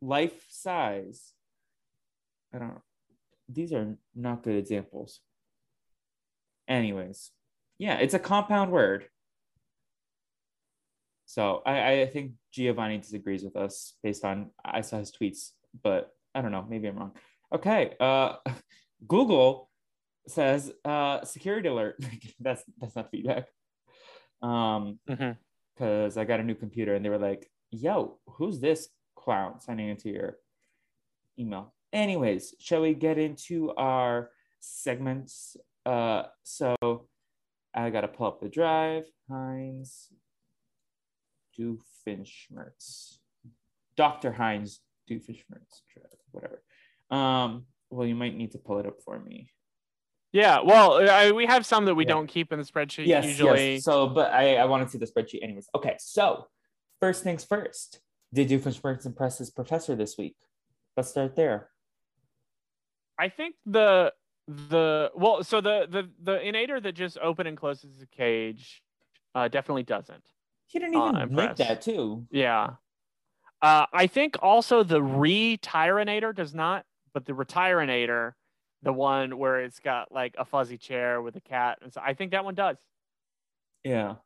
Life size. I don't know. These are not good examples. Anyways, yeah, it's a compound word. So I, I think Giovanni disagrees with us based on I saw his tweets, but I don't know. Maybe I'm wrong. Okay. Uh, Google says uh, security alert. that's that's not feedback. Um, because I got a new computer and they were like, yo, who's this clown signing into your email? Anyways, shall we get into our segments? Uh, so I got to pull up the drive. Heinz Doofenshmirtz. Dr. Heinz Doofenshmirtz, whatever. Um, well, you might need to pull it up for me. Yeah. Well, I, we have some that we Yeah. don't keep in the spreadsheet yes, usually. yes. So, but I, I want to see the spreadsheet anyways. Okay, so first things first. Did Doofenshmirtz impress his professor this week? Let's start there. I think the the well, so the the the inator that just open and closes the cage uh, definitely doesn't. He didn't Uh, even make impressed. that too. Yeah. Uh, I think also the retirinator does not, but the retirinator, the one where it's got like a fuzzy chair with a cat, and so I think that one does. Yeah.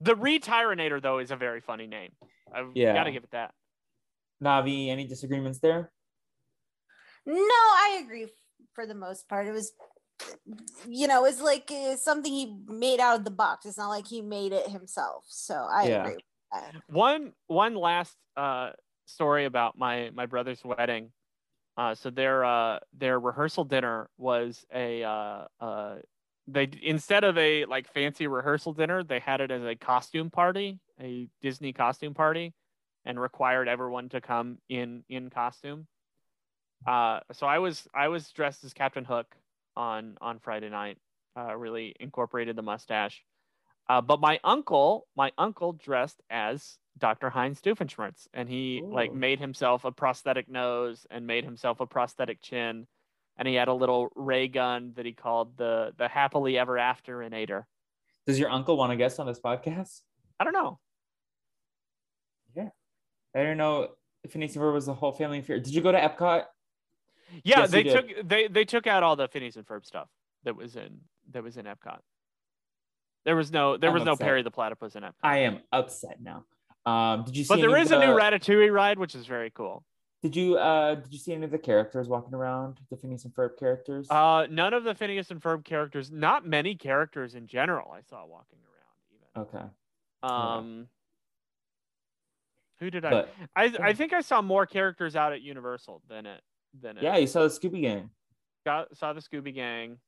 The retirinator though is a very funny name. I've Yeah. got to give it that. Navi, any disagreements there? No, I agree for the most part. It was, you know, it's like uh, something he made out of the box. It's not like he made it himself. So I Yeah. agree. One one last uh, story about my my brother's wedding. Uh, so their uh, their rehearsal dinner was a uh, uh, they instead of a like fancy rehearsal dinner, they had it as a costume party, a Disney costume party, and required everyone to come in in costume. Uh, so I was I was dressed as Captain Hook on on Friday night. Uh, really incorporated the mustache. Uh, but my uncle, my uncle dressed as Dr. Heinz Doofenshmirtz, and he like made himself a prosthetic nose and made himself a prosthetic chin, and he had a little ray gun that he called the the happily ever after inator. Does your uncle want to guest on this podcast? I don't know. Yeah, I don't know if and was the whole family affair. Did you go to Epcot? Yeah, Yes, they took they they took out all the Phineas and Ferb stuff that was in that was in Epcot. There was no there I'm was no. Perry the Platypus in Epcot. I am upset now. Um, did you see? but there is is a new the- Ratatouille ride, which is very cool. Did you uh did you see any of the characters walking around? The Phineas and Ferb characters? Uh, none of the Phineas and Ferb characters, not many characters in general, I saw walking around. okay. Even um, who did I? But I I think I saw more characters out at Universal than it than it. yeah, you saw the Scooby Gang. got saw the Scooby Gang.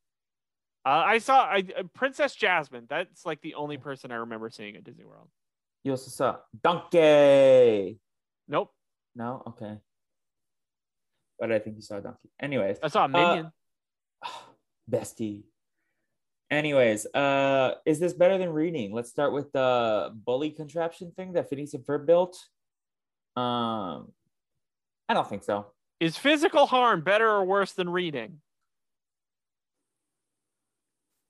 Uh, I saw I, uh, Princess Jasmine. That's like the only person I remember seeing at Disney World. You also saw Donkey. Nope. No, okay. But I think you saw Donkey. Anyways, I saw a minion. bestie. Anyways, uh, is this better than reading? Let's start with the bully contraption thing that Phineas and Ferb built. Um, I don't think so. Is physical harm better or worse than reading?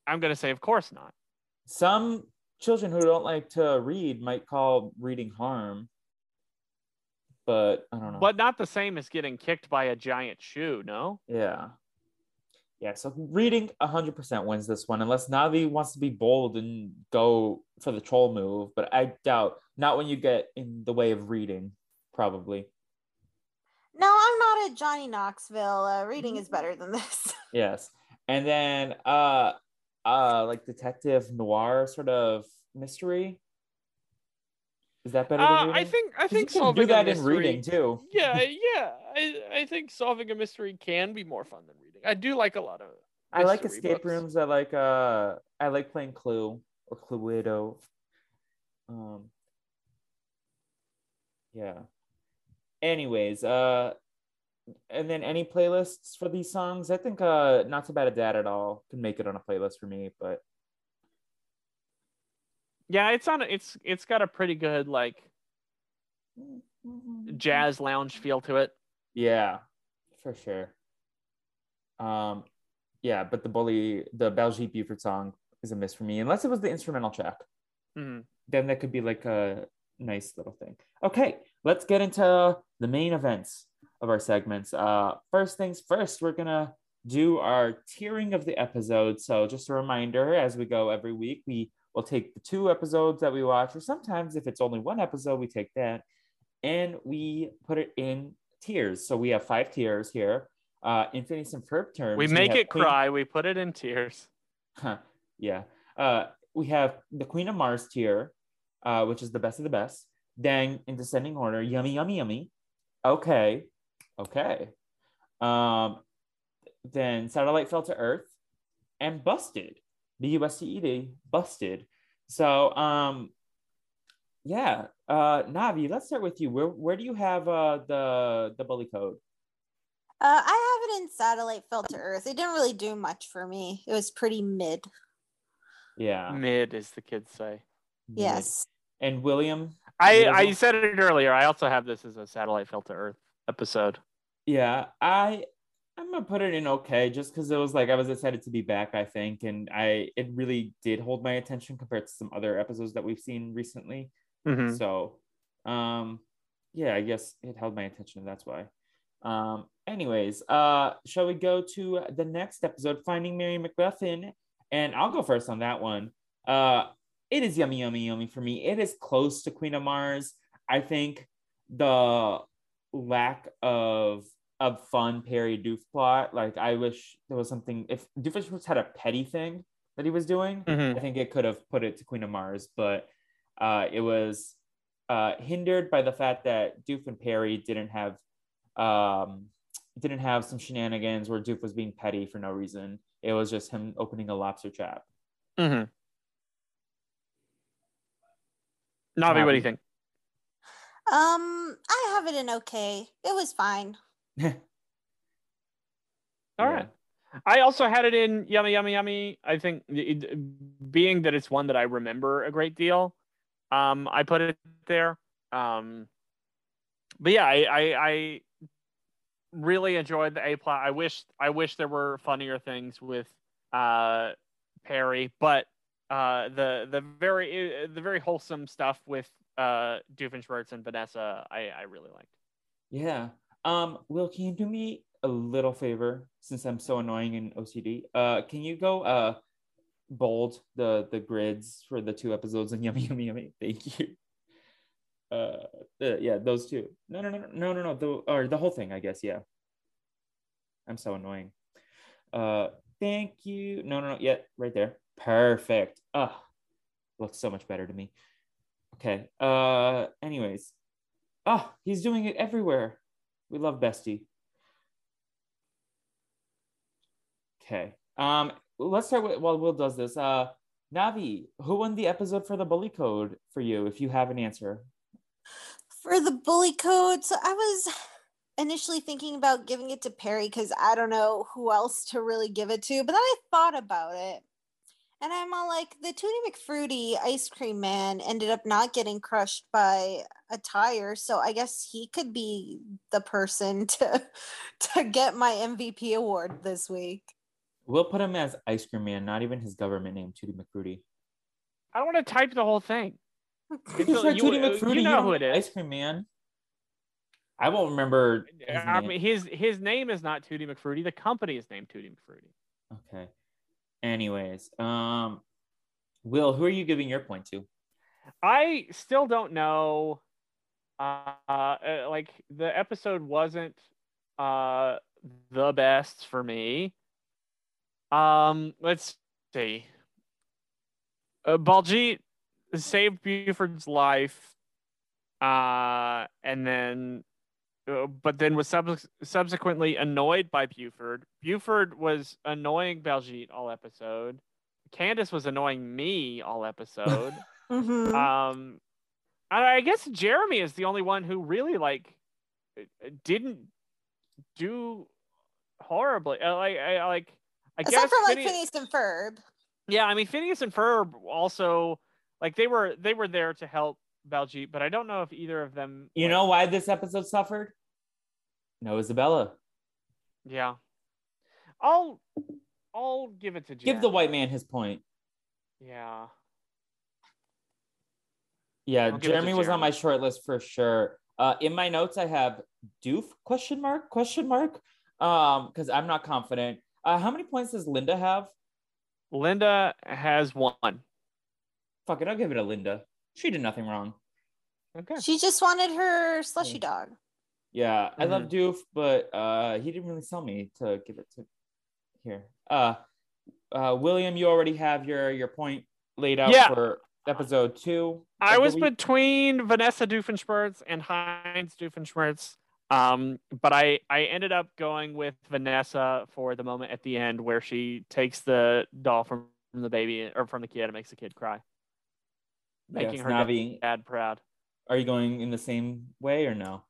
I'm gonna say, of course not. Some children who don't like to read might call reading harm, but I don't know. But not the same as getting kicked by a giant shoe, no? Yeah. Yeah, so reading 100% wins this one, unless Navi wants to be bold and go for the troll move. But I doubt, not when you get in the way of reading, probably. No, not at Johnny Knoxville. Uh, reading is better than this. Yes. And then, uh, uh, like detective noir sort of mystery. Is that better than Uh, reading? I think I think you can solving do that a in reading too. Yeah, yeah. I, I think solving a mystery can be more fun than reading. I do like a lot of. I like escape books. rooms. I like uh I like playing Clue or Cluedo. Um yeah. Anyways, uh and then any playlists for these songs? I think uh not so bad at dad at all can make it on a playlist for me, but Yeah, it's on. It's it's got a pretty good like jazz lounge feel to it. yeah, for sure. Um yeah, but the bully the Baljeet Buford song is a miss for me, unless it was the instrumental track. Mhm. then that could be like a nice little thing. Okay, let's get into the main events of our segments. Uh, first things first, we're gonna do our tiering of the episode. So just a reminder, as we go every week, we will take the two episodes that we watch, or sometimes if it's only one episode, we take that and we put it in tiers. So we have five tiers here. Uh, in Phineas and Ferb terms, We make have it Queen- cry. We put it in tears. Huh, yeah. Uh, we have the Queen of Mars tier, uh, which is the best of the best. Then in descending order, yummy, yummy, yummy. Okay, okay. Um, then satellite fell to Earth, and busted. The USCED busted. So, um, yeah. Uh, Navi, let's start with you. Where where do you have uh the the bully code? Uh, I have it in Satellite Fell to Earth. It didn't really do much for me. It was pretty mid. Yeah. Mid, as the kids say. mid. Yes. And William, I I said it earlier. I also have this as a satellite fell to Earth episode. Yeah, I I'm gonna put it in okay just because it was like I was excited to be back, I think, and I it really did hold my attention compared to some other episodes that we've seen recently. Mhm. So um yeah, I guess it held my attention, and that's why. Um anyways, uh shall we go to the next episode, Finding Mary McGuffin? And I'll go first on that one. Uh it is yummy, yummy, yummy for me. It is close to Queen of Mars. I think the lack of of fun Perry Doof plot. Like I wish there was something if Doofus had a petty thing that he was doing, Mhm. I think it could have put it to Queen of Mars, but uh it was uh hindered by the fact that Doof and Perry didn't have um didn't have some shenanigans where Doof was being petty for no reason. It was just him opening a lobster trap. Mm-hmm. Navi, what do you think? Um, I have it in okay. It was fine. All Yeah. right. I also had it in yummy, yummy, yummy. I think it, being that it's one that I remember a great deal, um, I put it there. Um, but yeah, I, I, I really enjoyed the A plot. I wish I wish there were funnier things with uh, Perry, but uh, the the very uh, the very wholesome stuff with uh, Doofenshmirtz and Vanessa, I, I really liked. Yeah. Um, Will, can you do me a little favor since I'm so annoying in OCD? Uh, can you go uh bold the the grids for the two episodes and yummy yummy yummy? Thank you. Uh, the, yeah, those two. No, no, no, no, no, no, no. The or the whole thing, I guess. Yeah. I'm so annoying. Uh, thank you. No, no, no. Yeah, right there. Perfect. Ah, looks so much better to me. Okay. Uh, anyways. Oh, he's doing it everywhere. We love Bestie. Okay. Um, let's start with while Will does this. Uh, Navi, who won the episode for the bully code for you? If you have an answer, For the bully code, so I was initially thinking about giving it to Perry because I don't know who else to really give it to, but then I thought about it. And I'm all like, the Tootie McFruity ice cream man ended up not getting crushed by a tire, so I guess he could be the person to to get my MVP award this week. we'll put him as Ice Cream Man, not even his government name, Tootie McFruity. I don't want to type the whole thing. You can you- Tootie McFruity. you know don't who it is. Ice Cream Man. I won't remember. His I name. mean, his his name is not Tootie McFruity. The company is named Tootie McFruity. Okay. Anyways, um, Will, who are you giving your point to? I still don't know. Uh, uh, like the episode wasn't uh the best for me. Um, let's see. Uh, Baljeet saved Buford's life, uh, and then, uh, but then was sub- subsequently annoyed by Buford. Buford was annoying Baljeet all episode. Candace was annoying me all episode. Mhm. Um, I I guess Jeremy is the only one who really like uh, didn't do horribly. Uh, Like, I, like, I Aside guess from like Phineas- Phineas and Ferb. yeah, I mean Phineas and Ferb also like they were they were there to help Baljeet, but I don't know if either of them. You like- know why this episode suffered? No, Isabella. Yeah, I'll I'll give it to Jeremy. Give the white man his point. Yeah, Yeah, I'll give it to Jeremy was on my short list for sure. Uh, in my notes, I have Doof question mark question mark. Um, because I'm not confident. Uh, how many points does Linda have? Linda has one. Fuck it, I'll give it to Linda. She did nothing wrong. Okay. She just wanted her slushy Yeah. dog. Yeah, I love Mm-hmm. Doof, but uh, he didn't really sell me to give it to here. Uh, uh, William, you already have your your point laid out Yeah. for episode two. I was week. between Vanessa Doofenshmirtz and Heinz Doofenshmirtz. Um, but I, I ended up going with Vanessa for the moment at the end where she takes the doll from the baby or from the kid and makes the kid cry, making Yes, her Navi, dad proud. are you going in the same way or no?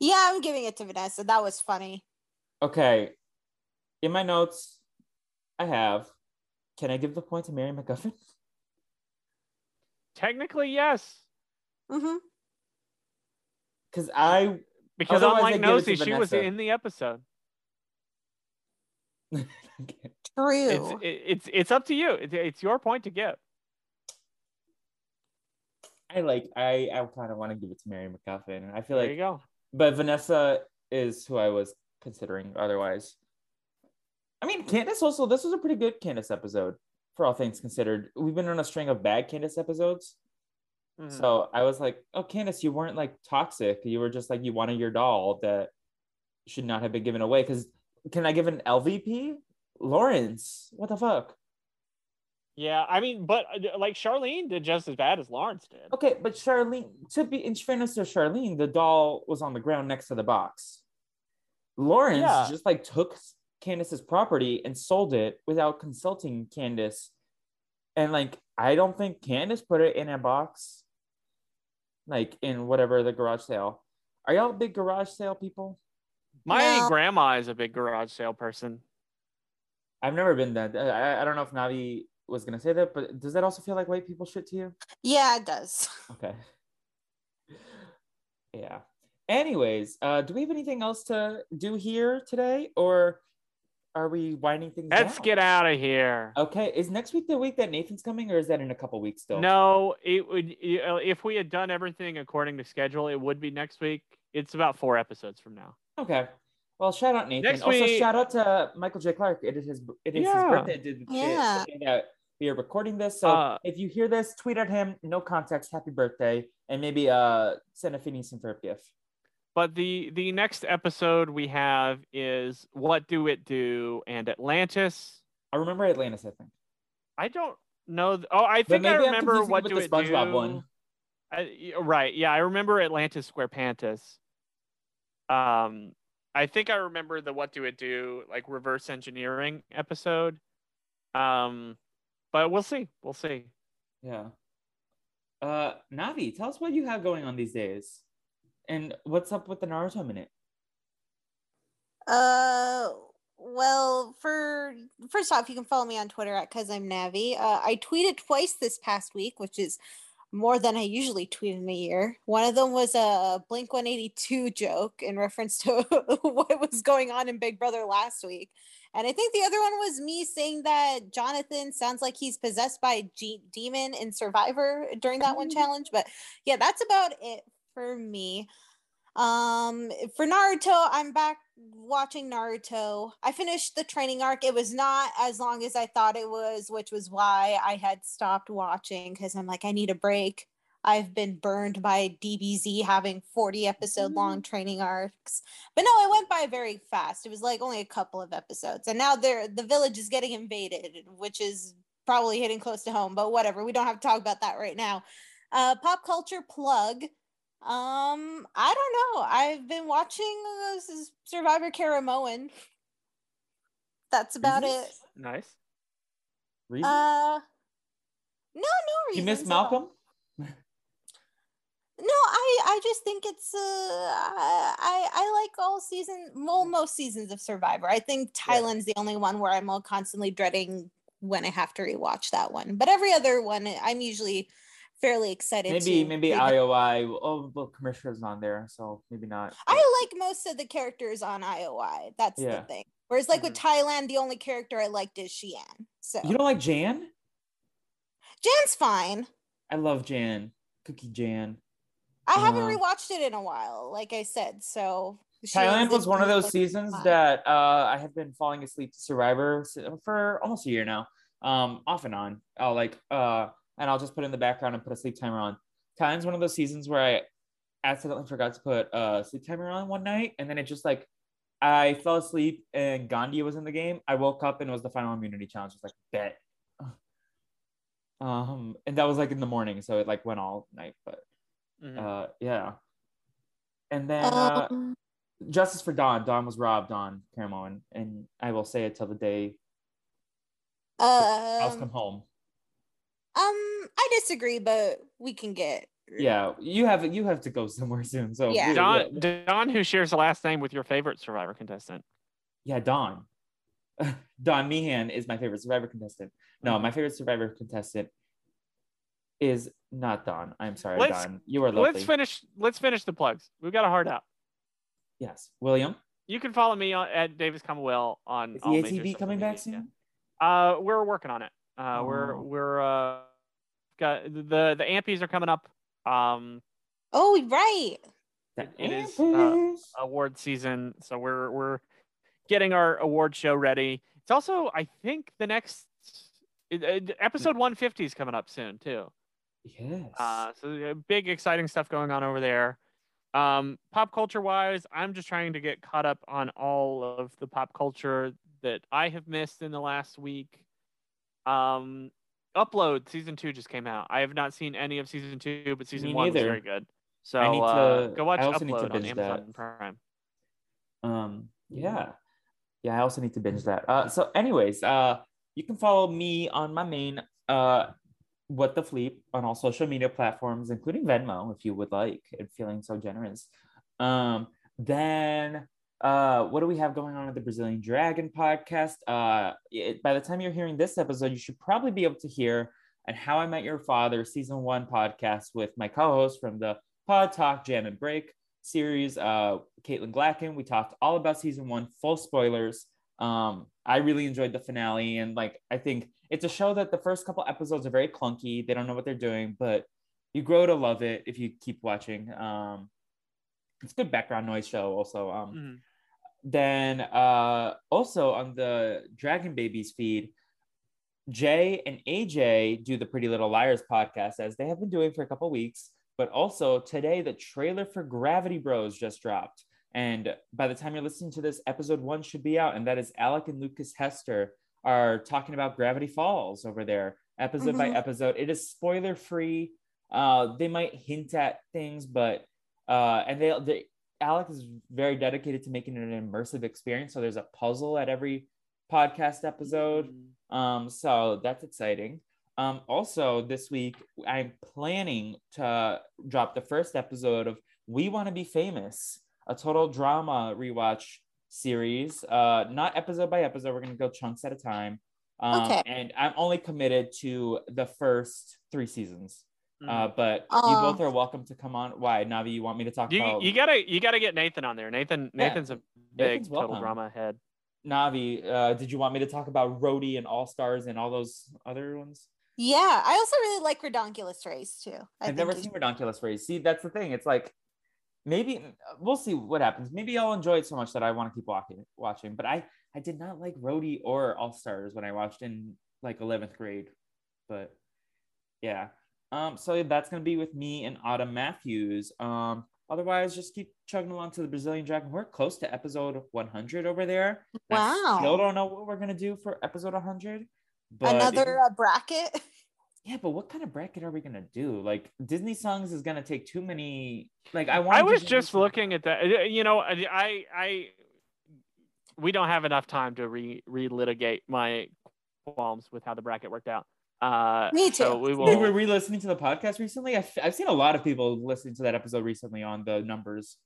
Yeah, I'm giving it to Vanessa. That was funny. Okay. In my notes, I have. Can I give the point to Mary McGuffin? Technically, yes, Mm-hmm. Because I because unlike I'd give Nosy, she was in the episode. True. It's it, it's it's up to you. It's, it's your point to give. I like I I kind of want to give it to Mary McGuffin. I feel There like you go. but Vanessa is who I was considering otherwise. I mean, Candace also, this was a pretty good Candace episode for all things considered. We've been on a string of bad Candace episodes. Mhm. So I was like, oh, Candace, you weren't like toxic. You were just like, you wanted your doll that should not have been given away. Because can I give an LVP? Lawrence, what the fuck? Yeah, I mean, but uh, like Charlene did just as bad as Lawrence did. Okay, but Charlene, to be in fairness to Charlene, the doll was on the ground next to the box. Lawrence Yeah. just like took Candace's property and sold it without consulting Candace. And like, I don't think Candace put it in a box, like in whatever the garage sale. Are y'all big garage sale people? My No. grandma is a big garage sale person. I've never been that. I, I don't know if Navi was gonna say that, but does that also feel like white people shit to you? yeah, it does. Okay. Yeah. Anyways, uh, do we have anything else to do here today, or are we winding things Let's down? get out of here. Okay, is next week the week that Nathan's coming, or is that in a couple weeks still? No, it would uh, if we had done everything according to schedule, it would be next week. It's about four episodes from now. Okay. Well, shout out Nathan. Next also, week- shout out to Michael J. Clark. It is his. It is Yeah. his birthday. Did, Yeah. That we are recording this, so Uh, if you hear this, tweet at him. No context. Happy birthday, and maybe uh send a Phineas and Ferb gift. But the the next episode we have is what do it do and Atlantis. I remember Atlantis. I think. I don't know. th- oh, I think I remember what do the it SpongeBob do. one. I, right. Yeah, I remember Atlantis SquarePantis. Um, I think I remember the what do it do like reverse engineering episode. Um, but we'll see. We'll see. Yeah. Uh, Navi, tell us what you have going on these days, and what's up with the Naruto minute. Uh, well, for first off, you can follow me on Twitter at cause I'm Navi. Uh, I tweeted twice this past week, which is more than I usually tweet in a year. One of them was a Blink 182 joke in reference to what was going on in Big Brother last week. And I think the other one was me saying that Jonathan sounds like he's possessed by a G- demon in Survivor during that one challenge. But yeah, that's about it for me. Um, for Naruto, I'm back watching Naruto. I finished the training arc. It was not as long as I thought it was, which was why I had stopped watching because I'm like, I need a break. I've been burned by DBZ having 40 episode long training arcs. But no, it went by very fast. It was like only a couple of episodes. And now they're the village is getting invaded, which is probably hitting close to home, but whatever. We don't have to talk about that right now. Uh pop culture plug. Um, I don't know. I've been watching uh, this is Survivor Caramoan. That's about it. Nice. Reason? Uh, no, no you reasons. miss. Malcolm? No, I I just think it's uh I I I like all season well most seasons of Survivor. I think Thailand's the only one where I'm all constantly dreading when I have to rewatch that one. But every other one I'm usually fairly excited Maybe to maybe. IOI. Oh, well, commissioner's on there, so maybe not. I like most of the characters on IOI. That's Yeah. the thing. Whereas like with Thailand, the only character I liked is Shii Ann. So You don't like Jan? Jan's fine. I love Jan. Cookie Jan. I haven't Uh, rewatched it in a while, like I said. So Thailand was one of those seasons that uh, I have been falling asleep to Survivor for almost a year now, um, off and on. I'll like, uh, and I'll just put it in the background and put a sleep timer on. Time's one of those seasons where I accidentally forgot to put a sleep timer on one night, and then it just like I fell asleep and Gandhi was in the game. I woke up and it was the final immunity challenge. I was like, bet. Um, and that was like in the morning, so it like went all night, but Mhm. uh, yeah. And then uh, Um, Justice for Don. Don was robbed on Paramount, and I will say it till the day I'll come um, home. Um, I disagree, but we can get Yeah, you have you have to go somewhere soon. So Yeah. yeah, Don, yeah, Don, who shares the last name with your favorite Survivor contestant. yeah, Don. Don Meehan is my favorite Survivor contestant. No, Mhm. my favorite Survivor contestant is not Don. I'm sorry, Let's- Dawn. You are lovely. Let's finish. Let's finish the plugs. We've got a hard out. yes, William. You can follow me on, at Davis Commonweal on Is the ATV social coming back soon? Uh, we're working on it. Uh, we're Oh. we're uh, got the the ampies are coming up. Um, Oh, right. The it is, uh, award season, so we're we're getting our award show ready. It's also, I think, the next it, it- episode 150 is coming up soon too. yes. Uh, so uh, big exciting stuff going on over there. Um, pop culture wise, I'm just trying to get caught up on all of the pop culture that I have missed in the last week. Um, Upload season two just came out. I have not seen any of season two, but season Me one was neither. very good. So I need uh, to- go watch I also need to Upload on Amazon that. Prime. Um, yeah. Yeah, I also need to binge that. Uh, so anyways, uh, you can follow me on my main uh what the fleet on all social media platforms, including Venmo, if you would like, and feeling so generous. Um, then uh what do we have going on at the Brazilian Dragon podcast? Uh it, by the time you're hearing this episode, you should probably be able to hear and How I Met Your Father season one podcast with my co-host from the Pod Talk Jam and Break series, uh, Caitlin Glacken. We talked all about season one, full spoilers. Um, I really enjoyed the finale, and like I think it's a show that the first couple episodes are very clunky. They don't know what they're doing, but you grow to love it if you keep watching. Um, it's a good background noise show, also. Um, Mhm. then uh, also on the Dragon Babies feed, Jay and AJ do the Pretty Little Liars podcast as they have been doing for a couple weeks. But also today, the trailer for Gravity Bros just dropped. And by the time you're listening to this, episode one should be out. And that is Alec and Lucas Hester are talking about Gravity Falls over there, episode by Mhm. episode. It is spoiler free. Uh, they might hint at things, but uh, and they, they Alex is very dedicated to making it an immersive experience. So there's a puzzle at every podcast episode. Um, so that's exciting. Um, also, this week I'm planning to drop the first episode of We Want to Be Famous, a total drama rewatch series. Uh, not episode by episode. We're gonna go chunks at a time. Um, Okay. And I'm only committed to the first three seasons. Mm. Uh, but Aw. you both are welcome to come on. Why, Navi? You want me to talk You, about you gotta you gotta get Nathan on there. Nathan Yeah, Nathan's a big Nathan's total welcome. drama head. Navi? Uh, did you want me to talk about Rhodey and All Stars and all those other ones? Yeah, I also really like Ridonculous Race too. I I've think never it's- seen Ridonculous Race. See, that's the thing. It's like maybe we'll see what happens. Maybe I'll enjoy it so much that I want to keep watching. Watching, but I I did not like Rhodey or All Stars when I watched in like eleventh grade. But yeah, um, so that's gonna be with me and Autumn Matthews. Um, otherwise, just keep chugging along to the Brazilian Dragon. We're close to episode one hundred over there. I Wow. still don't know what we're gonna do for episode one hundred. But Another uh, bracket. yeah, but what kind of bracket are we gonna do? Like Disney songs is gonna take too many. Like I want. I was just looking at that. uh, You know, I I, I we don't have enough time to re relitigate my qualms with how the bracket worked out. Uh, Me So too. we We were will. re-listening to the podcast recently. I've, I've seen a lot of people listening to that episode recently on the numbers.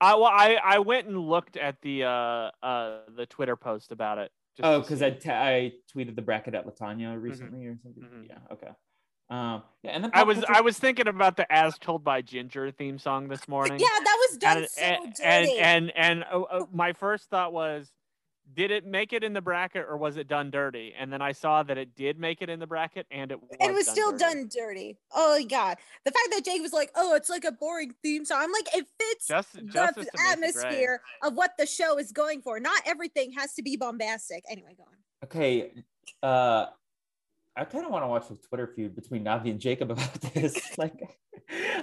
I well, I I went and looked at the uh uh the Twitter post about it. just Oh, because see. I, I tweeted the bracket at Latanya recently or something. Mhm. Yeah. Okay. Um. Yeah. And then I was culture- I was thinking about the "As Told by Ginger" theme song this morning. Yeah, that was done and, so and, dirty. and and and uh, uh, my first thought was did it make it in the bracket or was it done dirty and then i saw that it did make it in the bracket and it was, it was done still dirty. done dirty. Oh my god. The fact that Jake was like, oh, it's like a boring theme song. I'm like, it fits Just, the justice to Macy Gray. atmosphere of what the show is going for. Not everything has to be bombastic. Anyway, go on. Okay. Uh. I kind of want to watch a Twitter feud between Navi and Jacob about this. like,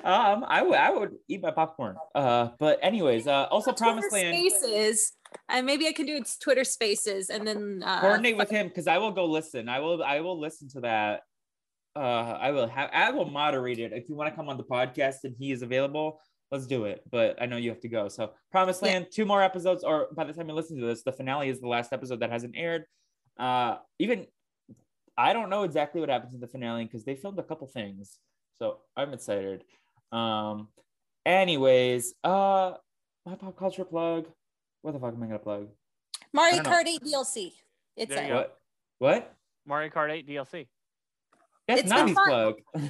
um, I would I would eat my popcorn. Uh, but anyways, uh, also Promised Land. Spaces. And maybe I can do its Twitter Spaces and then uh, coordinate with him because I will go listen. I will I will listen to that. Uh, I will have I will moderate it if you want to come on the podcast and he is available. Let's do it. But I know you have to go. So Promised Yeah. Land, two more episodes, or by the time you listen to this, the finale is the last episode that hasn't aired. Uh, even I don't know exactly what happens in the finale because they filmed a couple things. So I'm excited. Um, anyways, uh, my pop culture plug. What the fuck am I gonna plug? Mario I don't know. Kart 8 DLC. It's There a- What? What? mario kart 8 dlc That's It's not been his plug. well,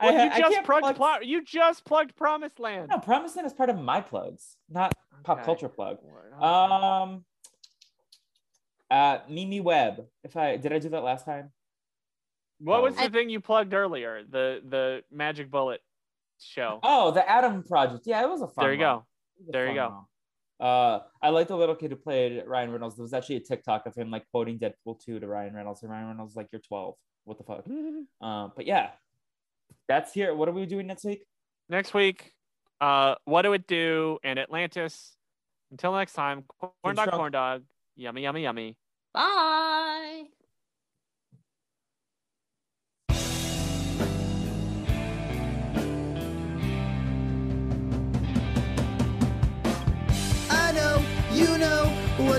I, you I just can't plugged plug- Pl- you just plugged promised land No, Promised Land is part of my plugs, not pop culture plug. Um, uh, Mimi Web. If I did, I do that last time. what was I- the thing you plugged earlier the the magic bullet show Oh, the Adam Project. Yeah, it was a fun. there you one. go It was a There you go. one. Uh, I like the little kid who played Ryan Reynolds. There was actually a TikTok of him like quoting Deadpool 2 to Ryan Reynolds, and Ryan Reynolds was like, "You're 12. What the fuck?" Um, but yeah, that's here. What are we doing next week? next week uh what do it do and atlantis until next time corn dog corn dog yummy yummy yummy Bye.